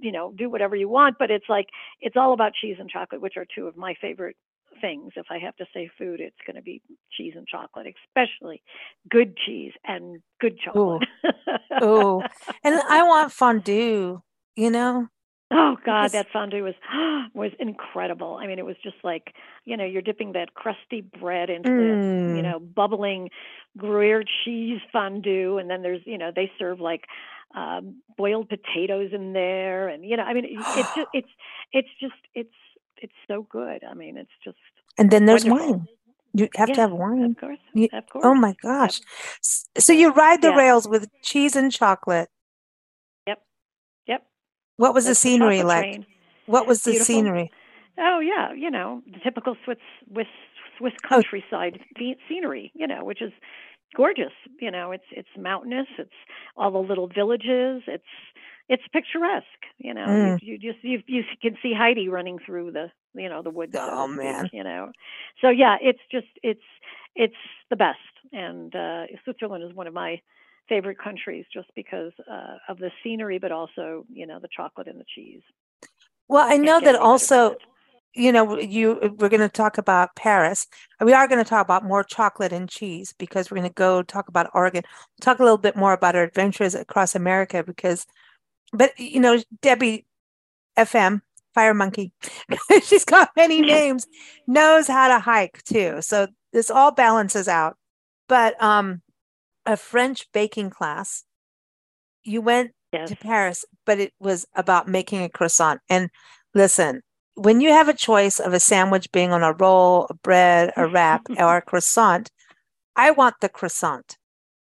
you know do whatever you want but it's like it's all about cheese and chocolate which are two of my favorite things. If I have to say food, it's going to be cheese and chocolate, especially good cheese and good chocolate. oh and I want fondue you know Oh God, that fondue was was incredible. I mean, it was just like you know, you're dipping that crusty bread into the Mm. you know bubbling Gruyere cheese fondue, and then there's you know they serve like um, boiled potatoes in there, and you know, I mean, it, it's just it's it's just it's it's so good. I mean, it's just and then there's Wonderful. wine you have to have wine of course, You- of oh course. Oh my gosh. S- So you ride the Yeah. rails with cheese and chocolate. Yep. Yep. What was That's the scenery chocolate like? train. What was the Beautiful. scenery? Oh yeah, you know the typical Swiss Swiss Swiss Oh. countryside fe- scenery, you know, which is gorgeous. You know, it's it's mountainous. It's all the little villages. It's it's picturesque. You know, Mm. you, you just you you can see Heidi running through the you know the woods. Oh, man. you know, so yeah, it's just it's it's the best. And uh, Switzerland is one of my favorite countries just because uh, of the scenery, but also you know the chocolate and the cheese. Well, I know that any better than also, you know, you we're going to talk about Paris. We are going to talk about more chocolate and cheese because we're going to go talk about Oregon. Talk a little bit more about our adventures across America because, but you know, Debbie FM Fire Monkey, she's got many names, knows how to hike too. So this all balances out. But um, a French baking class. You went Yes. to Paris, but it was about making a croissant. And listen, when you have a choice of a sandwich being on a roll, a bread, a wrap, or a croissant, I want the croissant.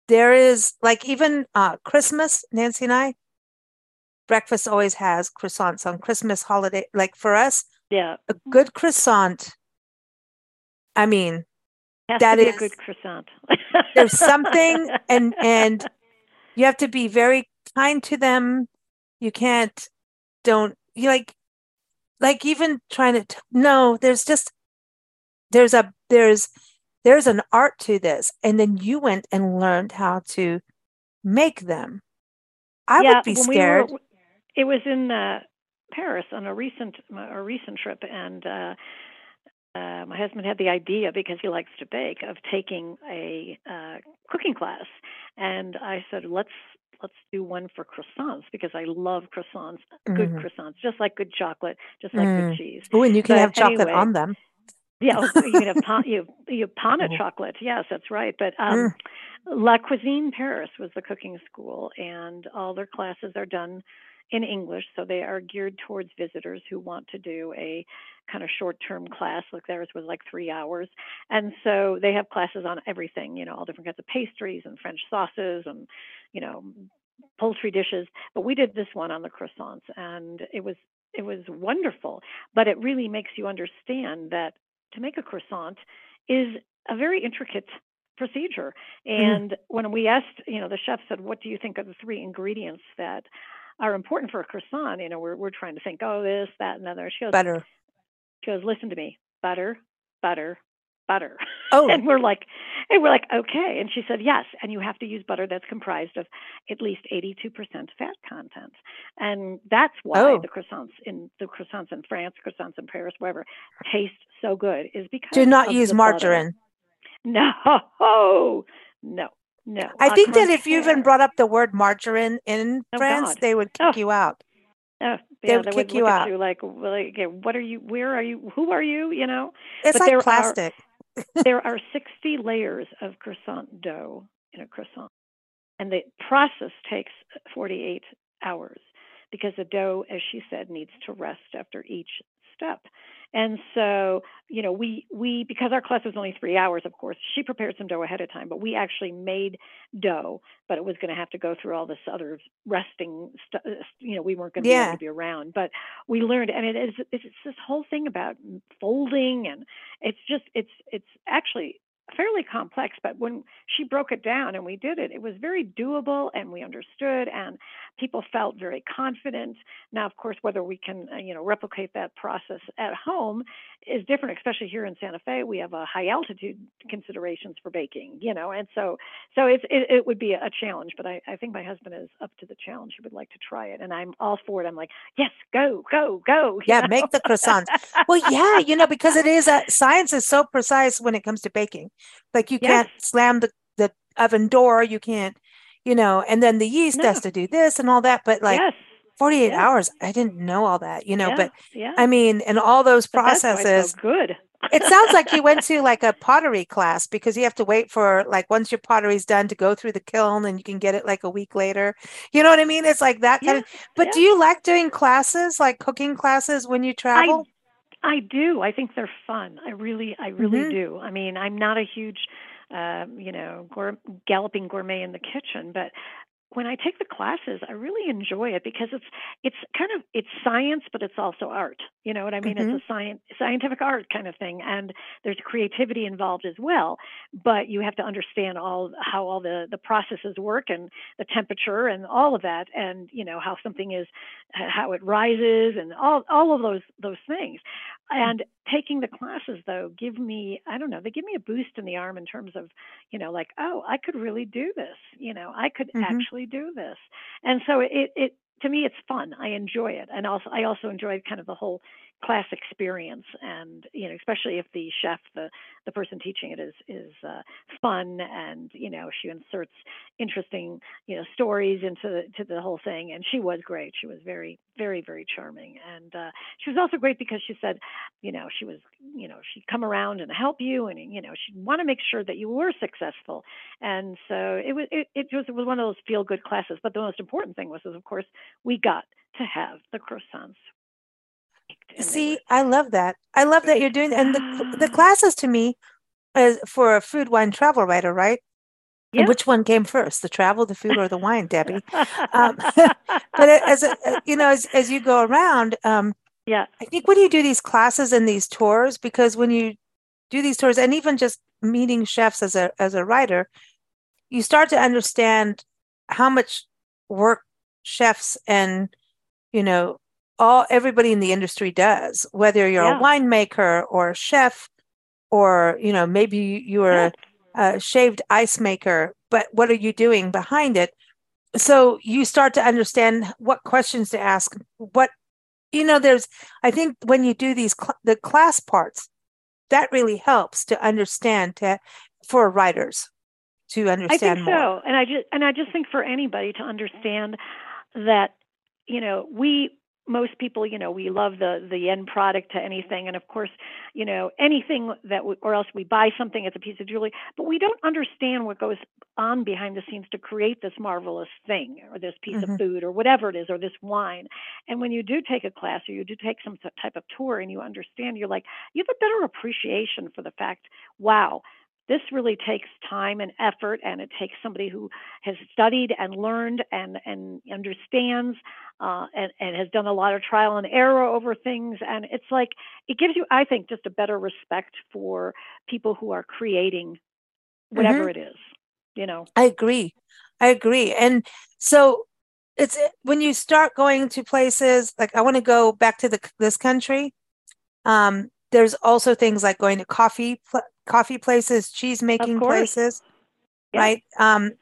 There is like even uh, Christmas, Nancy and I, breakfast always has croissants on Christmas holiday. Like for us, Yeah. a mm-hmm. good croissant. I mean, Has That is- a good croissant. there's something and and you have to be very kind to them you can't don't you like like even trying to t- no there's just there's a there's there's an art to this and then you went and learned how to make them i yeah, would be scared We were, it was in uh, Paris on a recent a recent trip, and uh, uh, my husband had the idea because he likes to bake of taking a uh, cooking class, and I said let's let's do one for croissants because I love croissants, good Mhm. croissants, just like good chocolate, just like Mm. good cheese. oh and you can but have chocolate anyway, on them Yeah, oh, you can have pan, you you pana Oh. chocolate. Yes, that's right. But um, La Cuisine Paris was the cooking school, and all their classes are done in English, so they are geared towards visitors who want to do a kind of short-term class. Like theirs was like three hours, and so they have classes on everything. You know, all different kinds of pastries and French sauces, and you know, poultry dishes. But we did this one on the croissants, and it was it was wonderful. But it really makes you understand that to make a croissant is a very intricate procedure. And mm-hmm. when we asked, you know, the chef said, "What do you think are the three ingredients that are important for a croissant?" You know, we're we're trying to think, oh, this, that, and other. She goes, butter. She goes, listen to me, butter, butter, butter. Oh. and we're like, and we're like, okay. And she said, yes. And you have to use butter that's comprised of at least 82% fat content. And that's why oh. the croissants in the croissants in France, croissants in Paris, wherever, taste so good is because do not use margarine. No, no, no. I think that if you even brought up the word margarine in oh, France, God. they would kick oh. you out. Oh, they yeah, would they kick would you out. You like, like, what are you? Where are you? Who are you? You know. It's but like plastic. Are, there are 60 layers of croissant dough in a croissant, and the process takes 48 hours because the dough, as she said, needs to rest after each step. And so, you know, we we because our class was only three hours, of course, she prepared some dough ahead of time, but we actually made dough, but it was going to have to go through all this other resting stuff. Uh, you know, we weren't going to yeah. be able to be around, but we learned, and it is it's this whole thing about folding, and it's just it's it's actually fairly complex, but when she broke it down and we did it, it was very doable and we understood and people felt very confident. Now, of course, whether we can, uh, you know, replicate that process at home is different, especially here in Santa Fe. We have a high altitude considerations for baking, you know, and so so it's it, it would be a challenge. But I, I think my husband is up to the challenge. He would like to try it, and I'm all for it. I'm like, yes, go, go, go. Yeah, know? make the croissants. well, yeah, you know, because it is a science is so precise when it comes to baking. Like you Yes. can't slam the the oven door. You can't, you know, and then the yeast No. has to do this and all that. But like yes, 48 yeah. hours, I didn't know all that, you know. yeah, But yeah. I mean, and all those But that's why processes. so good. it sounds like you went to like a pottery class because you have to wait for like once your pottery's done to go through the kiln and you can get it like a week later. You know what I mean? It's like that kind Yeah, of. But yeah. do you like doing classes, like cooking classes, when you travel? I do. I think they're fun. I really, I really Mhm. do. I mean, I'm not a huge, um, you know, gour- galloping gourmet in the kitchen, but when I take the classes, I really enjoy it because it's it's kind of it's science, but it's also art. You know what I mean? Mhm. It's a science scientific art kind of thing, and there's creativity involved as well. But you have to understand all how all the the processes work and the temperature and all of that, and you know how something is how it rises and all all of those those things. And taking the classes though give me I don't know they give me a boost in the arm in terms of you know like oh I could really do this. You know I could Mhm. actually do this. And so it it to me it's fun. I enjoy it. And also I also enjoy kind of the whole class experience and you know especially if the chef the the person teaching it is is uh, fun and you know she inserts interesting you know stories into the to the whole thing and she was great. She was very very very charming. And uh, she was also great because she said you know she was you know she'd come around and help you and you know she'd want to make sure that you were successful. And so it was it, it was it was one of those feel good classes. But the most important thing was, was of course we got to have the croissants See, I love that. I love that you're doing and the the classes to me is for a food wine travel writer, right? And Yeah. which one came first, the travel, the food, or the wine, Debbie? Um, but as a, uh, you know, as as you go around, um, yeah I think when you do these classes and these tours, because when you do these tours, and even just meeting chefs as a as a writer, you start to understand how much work chefs and you know all everybody in the industry does, whether you're Yeah. a winemaker or a chef, or you know maybe you are yeah. a, shaved ice maker, but what are you doing behind it? So you start to understand what questions to ask, what you know. There's, I think, when you do these cl- the class parts, that really helps to understand to for writers to understand I think more. so, and I just and I just think for anybody to understand that you know we most people you know we love the the end product to anything, and of course you know anything that we, or else we buy something it's a piece of jewelry, but we don't understand what goes on behind the scenes to create this marvelous thing or this piece Mhm. of food or whatever it is or this wine. And when you do take a class or you do take some type of tour and you understand, you're like you have a better appreciation for the fact, wow, this really takes time and effort and it takes somebody who has studied and learned and and understands uh, and, and has done a lot of trial and error over things and it's like it gives you i think just a better respect for people who are creating whatever mm-hmm. it is. You know. I agree. I agree. And so it's eh, when you start going to places like I want to go back to the this country. Um, there's also things like going to coffee pl- coffee places, cheese making places, yeah. right? Um,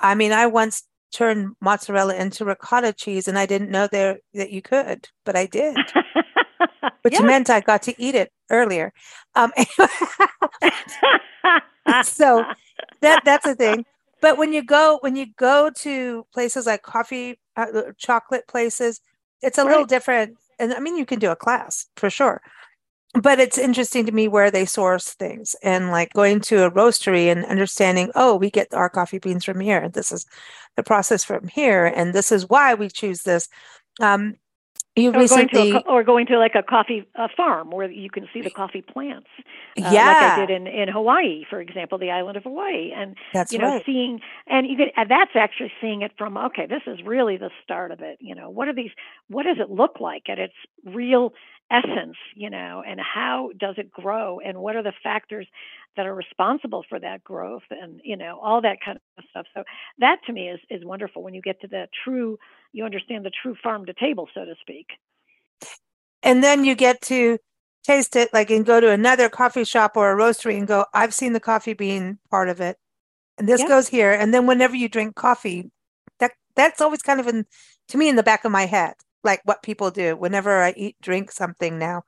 I mean, I once turned mozzarella into ricotta cheese, and I didn't know there that you could, but I did, which meant I got to eat it earlier. Um, so that that's a thing. But when you go when you go to places like coffee, uh, chocolate places, it's a right. little different. And I mean, you can do a class for sure but it's interesting to me where they source things and like going to a roastery and understanding oh we get our coffee beans from here. This is the process from here and this is why we choose this. Um, you or recently going to a, or going to like a coffee a farm where you can see the coffee plants uh, yeah like i did in in hawaii for example the island of hawaii and that's you know right. seeing and you can and that's actually seeing it from okay this is really the start of it you know what are these what does it look like? At its real essence, you know, and how does it grow and what are the factors that are responsible for that growth and, you know, all that kind of stuff. So that to me is, is wonderful when you get to the true, you understand the true farm to table, so to speak. And then you get to taste it like and go to another coffee shop or a roastery and go, I've seen the coffee bean part of it. And this goes here. And then whenever you drink coffee, that that's always kind of in to me in the back of my head like what people do whenever I eat, drink something now.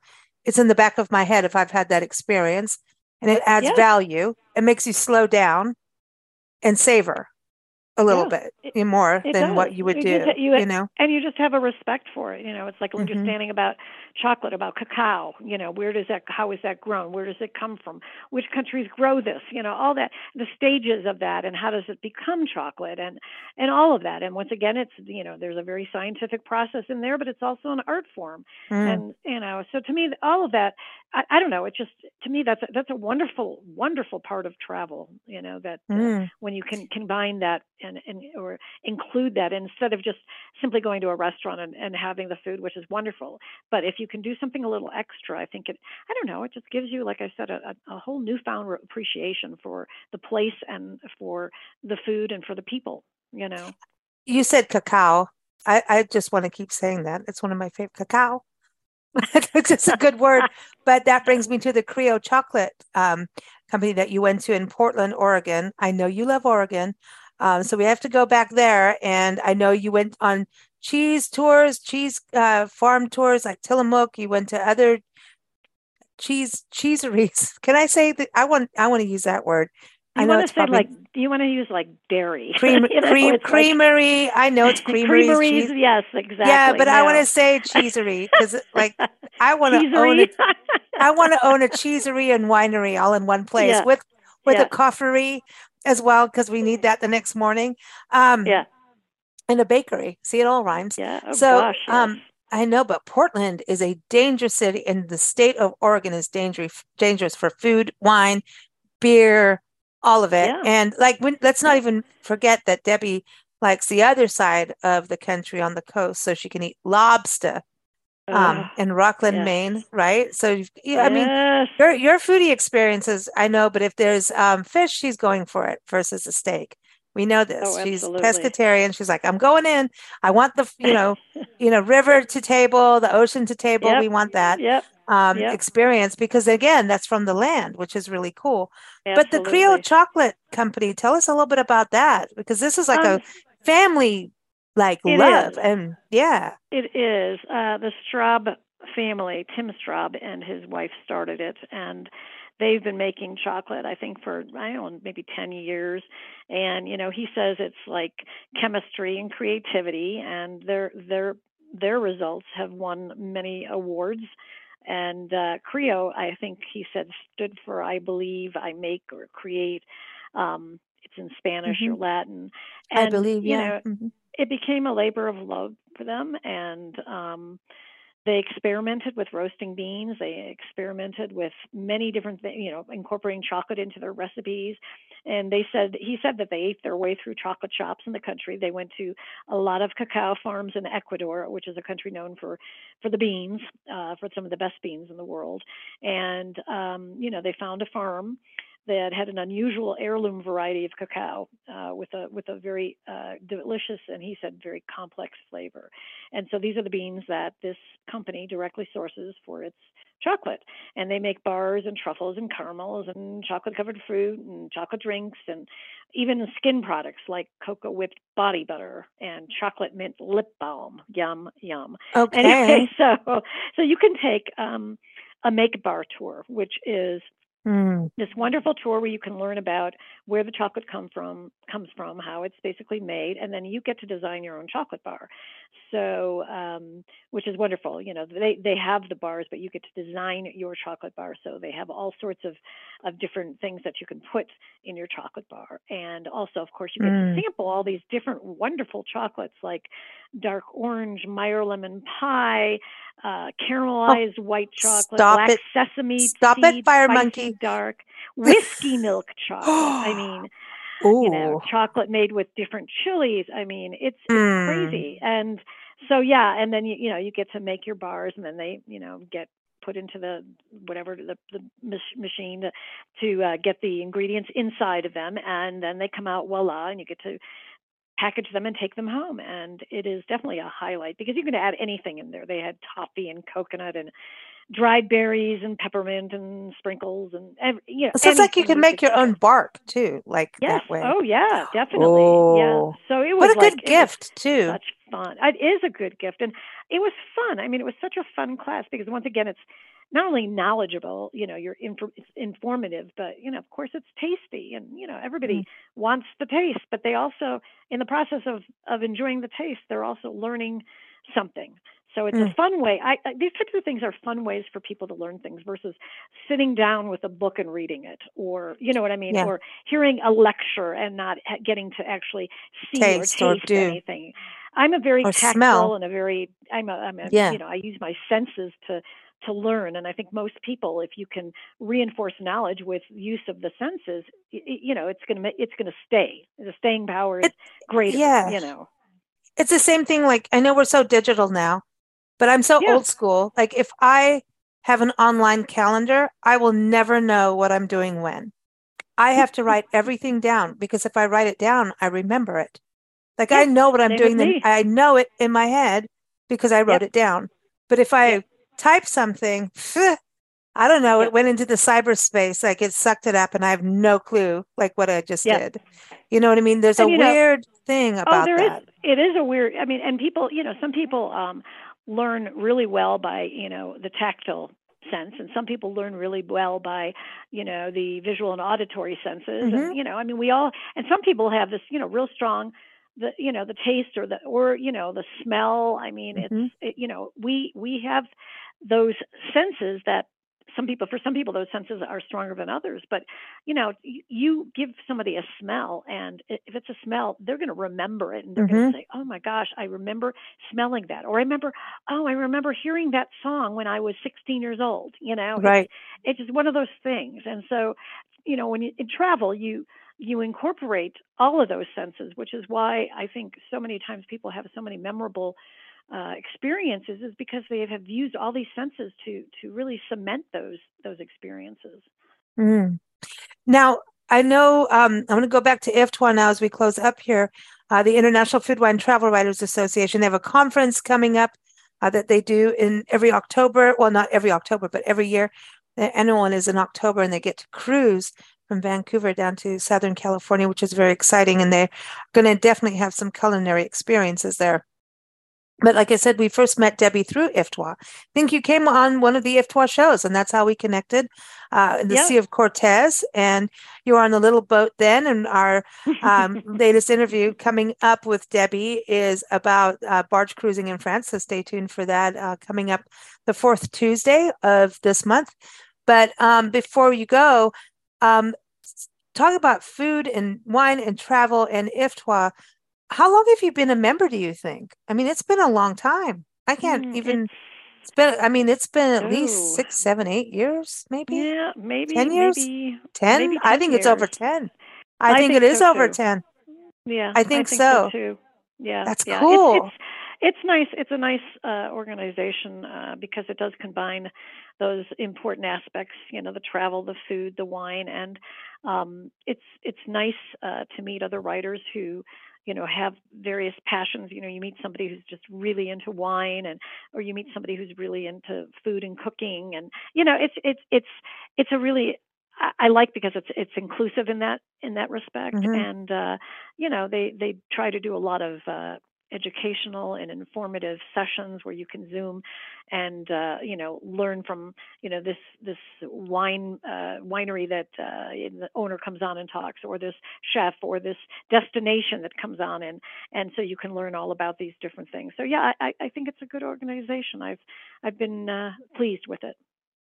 It's in the back of my head if I've had that experience and it adds value. It makes you slow down and savor a little yeah, bit it, more than does. what you would you do. Just, you, you, know, and you just have a respect for it. You know, it's like mm-hmm. understanding about chocolate, about cacao. You know, where does that? How is that grown? Where does it come from? Which countries grow this? You know, all that, the stages of that, and how does it become chocolate, and and all of that. And once again, it's you know, there's a very scientific process in there, but it's also an art form. Mm. And you know, so to me, all of that, I, I don't know. It just to me, that's a, that's a wonderful, wonderful part of travel. You know, that mm. uh, when you can combine that and and or include that instead of just simply going to a restaurant and, and having the food, which is wonderful. But if you can do something a little extra, I think it, I don't know, it just gives you, like I said, a, a whole newfound appreciation for the place and for the food and for the people, you know. You said cacao. I, I just want to keep saying that. It's one of my favorite cacao. It's a good word. But that brings me to the Creo chocolate um, company that you went to in Portland, Oregon. I know you love Oregon. Um, so we have to go back there. And I know you went on cheese tours, cheese uh, farm tours like Tillamook. You went to other cheese cheeseries. Can I say that? I want I want to use that word. You want to say probably, like do you want to use like dairy? Cream, you know, cream creamery. Like, I know it's creameries. creameries, cheese. yes, exactly. Yeah, but no. I want to say cheesery because like I want to own a, I want to own a cheesery and winery all in one place yeah. with with yeah. a coffee as well because we need that the next morning. Um, yeah. And a bakery. See, it all rhymes. Yeah. Oh, so, gosh, yes. um, I know, but Portland is a dangerous city, and the state of Oregon is dangerous dangerous for food, wine, beer, all of it. Yeah. And like, when, let's not even forget that Debbie likes the other side of the country on the coast, so she can eat lobster um, in Rockland, yes. Maine, right? So, yeah, yes. I mean, your your foodie experiences, I know, but if there's um, fish, she's going for it versus a steak. We know this. Oh, she's pescatarian. She's like, I'm going in. I want the, you know, you know, river to table, the ocean to table. Yep. We want that yep. Um, yep. experience because again, that's from the land, which is really cool. Absolutely. But the Creo Chocolate Company, tell us a little bit about that because this is like um, a family like love is. and yeah it is uh, the straub family tim straub and his wife started it and they've been making chocolate i think for i don't know maybe 10 years and you know he says it's like chemistry and creativity and their their their results have won many awards and uh creo i think he said stood for i believe i make or create um it's in spanish mm-hmm. or latin and, i believe yeah. you know, mm-hmm. it became a labor of love for them. And um, they experimented with roasting beans. They experimented with many different things you know incorporating chocolate into their recipes. And they said he said that they ate their way through chocolate shops in the country. They went to a lot of cacao farms in ecuador which is a country known for for the beans uh, for some of the best beans in the world. And um, you know they found a farm that had an unusual heirloom variety of cacao uh, with a with a very uh, delicious and he said very complex flavor. And so these are the beans that this company directly sources for its chocolate. And they make bars and truffles and caramels and chocolate covered fruit and chocolate drinks and even skin products like cocoa whipped body butter and chocolate mint lip balm. Yum, yum. Okay. Anyway, so so you can take um, a make bar tour, which is Mm. this wonderful tour where you can learn about where the chocolate come from comes from how it's basically made and then you get to design your own chocolate bar so um, which is wonderful you know they they have the bars but you get to design your chocolate bar so they have all sorts of of different things that you can put in your chocolate bar and also of course you get Mm. to sample all these different wonderful chocolates like dark orange Meyer lemon pie uh, caramelized white chocolate Oh, stop black it. sesame Stop it, Fire spicy Monkey. dark whiskey milk chocolate. I mean, Ooh. you know, chocolate made with different chilies. I mean, it's it's Mm. crazy. And so yeah, and then you you know you get to make your bars, and then they you know get put into the whatever the the machine to, to uh, get the ingredients inside of them, and then they come out voila, and you get to package them and take them home and it is definitely a highlight because you can add anything in there they had toffee and coconut and dried berries and peppermint and sprinkles and every, you know It sounds like you can make your own bark too, like yes that way. oh yeah definitely Oh. yeah so it was what a like good gift too. such fun it is a good gift and it was fun i mean it was such a fun class because once again it's not only knowledgeable you know you're it's informative but you know of course it's tasty and you know everybody wants the taste but they also in the process of of enjoying the taste they're also learning something so it's a Mm. fun way I, I these types of things are fun ways for people to learn things versus sitting down with a book and reading it or you know what i mean Yeah. or hearing a lecture and not getting to actually see Taste or or taste do. anything i'm a very Or tactile smell. and a very i'm a, I'm a Yeah. you know i use my senses to to learn and i think most people if you can reinforce knowledge with use of the senses you know it's going to it's going to stay the staying power is It- greater yeah. you know It's the same thing. Like I know we're so digital now, but I'm so Yeah. old school. Like if I have an online calendar, I will never know what I'm doing when. I mm. have to write everything down because if I write it down, I remember it. Like I know what I'm doing, then. I know it in my head because I wrote Yep. it down. But if I Yep. Type something, I don't know, Yep. it went into the cyberspace, like it sucked it up, and I have no clue like what I just Yep. did. You know what I mean? There's And a you know- weird thing oh about there is. that. it is a weird i mean and people you know some people um learn really well by you know the tactile sense and some people learn really well by you know the visual and auditory senses Mhm. and you know i mean we all and some people have this you know real strong the you know the taste or the or you know the smell i mean Mhm. it's it, you know we we have those senses that some people for some people those senses are stronger than others but you know you, give somebody a smell and if it's a smell they're going to remember it and they're going Mhm. to say oh my gosh i remember smelling that or i remember oh i remember hearing that song when i was 16 years old you know It's- it's just one of those things and so you know when you in travel you you incorporate all of those senses which is why i think so many times people have so many memorable uh, experiences is because they have used all these senses to to really cement those those experiences Mm. Now, I know um, I'm going to go back to IFTWA now as we close up here. Uh, the International Food Wine Travel Writers Association, they have a conference coming up uh, that they do in every October. Well, not every October, but every year. The annual one is in October, and they get to cruise from Vancouver down to Southern California, which is very exciting. And they're going to definitely have some culinary experiences there. But like I said, we first met Debbie through IFTWA. I think you came on one of the IFTWA shows, and that's how we connected uh, in the Yep. Sea of Cortez. And you were on the little boat then. And our um, latest interview coming up with Debbie is about uh, barge cruising in France. So stay tuned for that uh, coming up the fourth Tuesday of this month. But um, before you go, um, talk about food and wine and travel and IFTWA. How long have you been a member, do you think? I mean, it's been a long time. I can't Mm, even, it's- it's been, I mean, it's been at Oh. least six, seven, eight years, maybe yeah maybe 10 years? maybe 10. maybe I 10 think it's over 10. I, I think, think it is so, over too. 10. yeah I think so. too yeah That's yeah. cool. it's, it's it's nice. It's a nice uh, organization uh, because it does combine those important aspects. You know, the travel, the food, the wine, and um, it's it's nice uh, to meet other writers who you know have various passions you know you meet somebody who's just really into wine and or you meet somebody who's really into food and cooking and you know it's it's it's it's a really I like because it's it's inclusive in that in that respect, mm-hmm. and uh, you know they they try to do a lot of uh, educational and informative sessions where you can zoom and uh, you know learn from you know this this wine uh, winery that uh, the owner comes on and talks or this chef or this destination that comes on and and so you can learn all about these different things so yeah I, I think it's a good organization I've I've been uh, pleased with it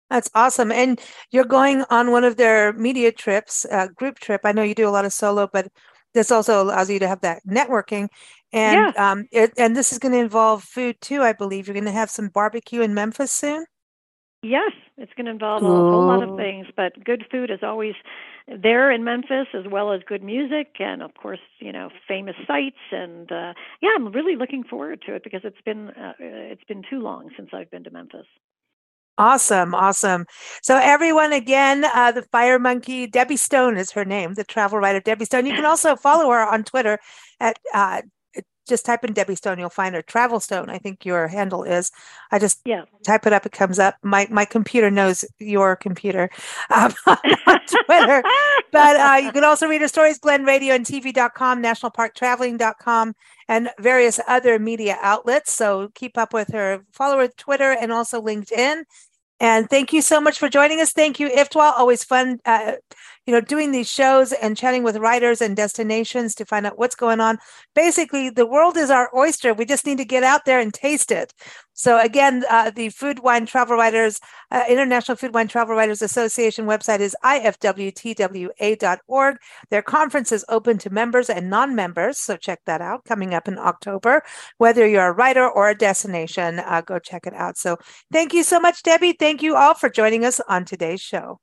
that's awesome. And you're going on one of their media trips, uh, group trip. I know you do a lot of solo, but this also allows you to have that networking and yeah. um it, and this is going to involve food too i believe you're going to have some barbecue in memphis soon yes it's going to involve a whole lot of things but good food is always there in memphis as well as good music and of course you know famous sites and uh yeah i'm really looking forward to it because it's been uh, it's been too long since i've been to memphis Awesome, awesome. So everyone, again, uh, the Fire Monkey, Debbie Stone is her name, the travel writer Debbie Stone. You can also follow her on Twitter at uh, just type in Debbie Stone, you'll find her. Travel Stone, I think your handle is. I just yeah. type it up, it comes up. My my computer knows your computer um, on Twitter. but uh, you can also read her stories, Blend Radio and TV.com, nationalparktraveling.com, and various other media outlets. So keep up with her. Follow her Twitter and also LinkedIn. And thank you so much for joining us. Thank you, Iftwa. Always fun, uh, you know, doing these shows and chatting with writers and destinations to find out what's going on. Basically, the world is our oyster. We just need to get out there and taste it. So again, uh, the Food Wine Travel Writers, uh, International Food Wine Travel Writers Association website is ifwtwa.org. Their conference is open to members and non-members, so check that out. Coming up in October, whether you're a writer or a destination, uh, go check it out. So thank you so much, Debbie. Thank you all for joining us on today's show.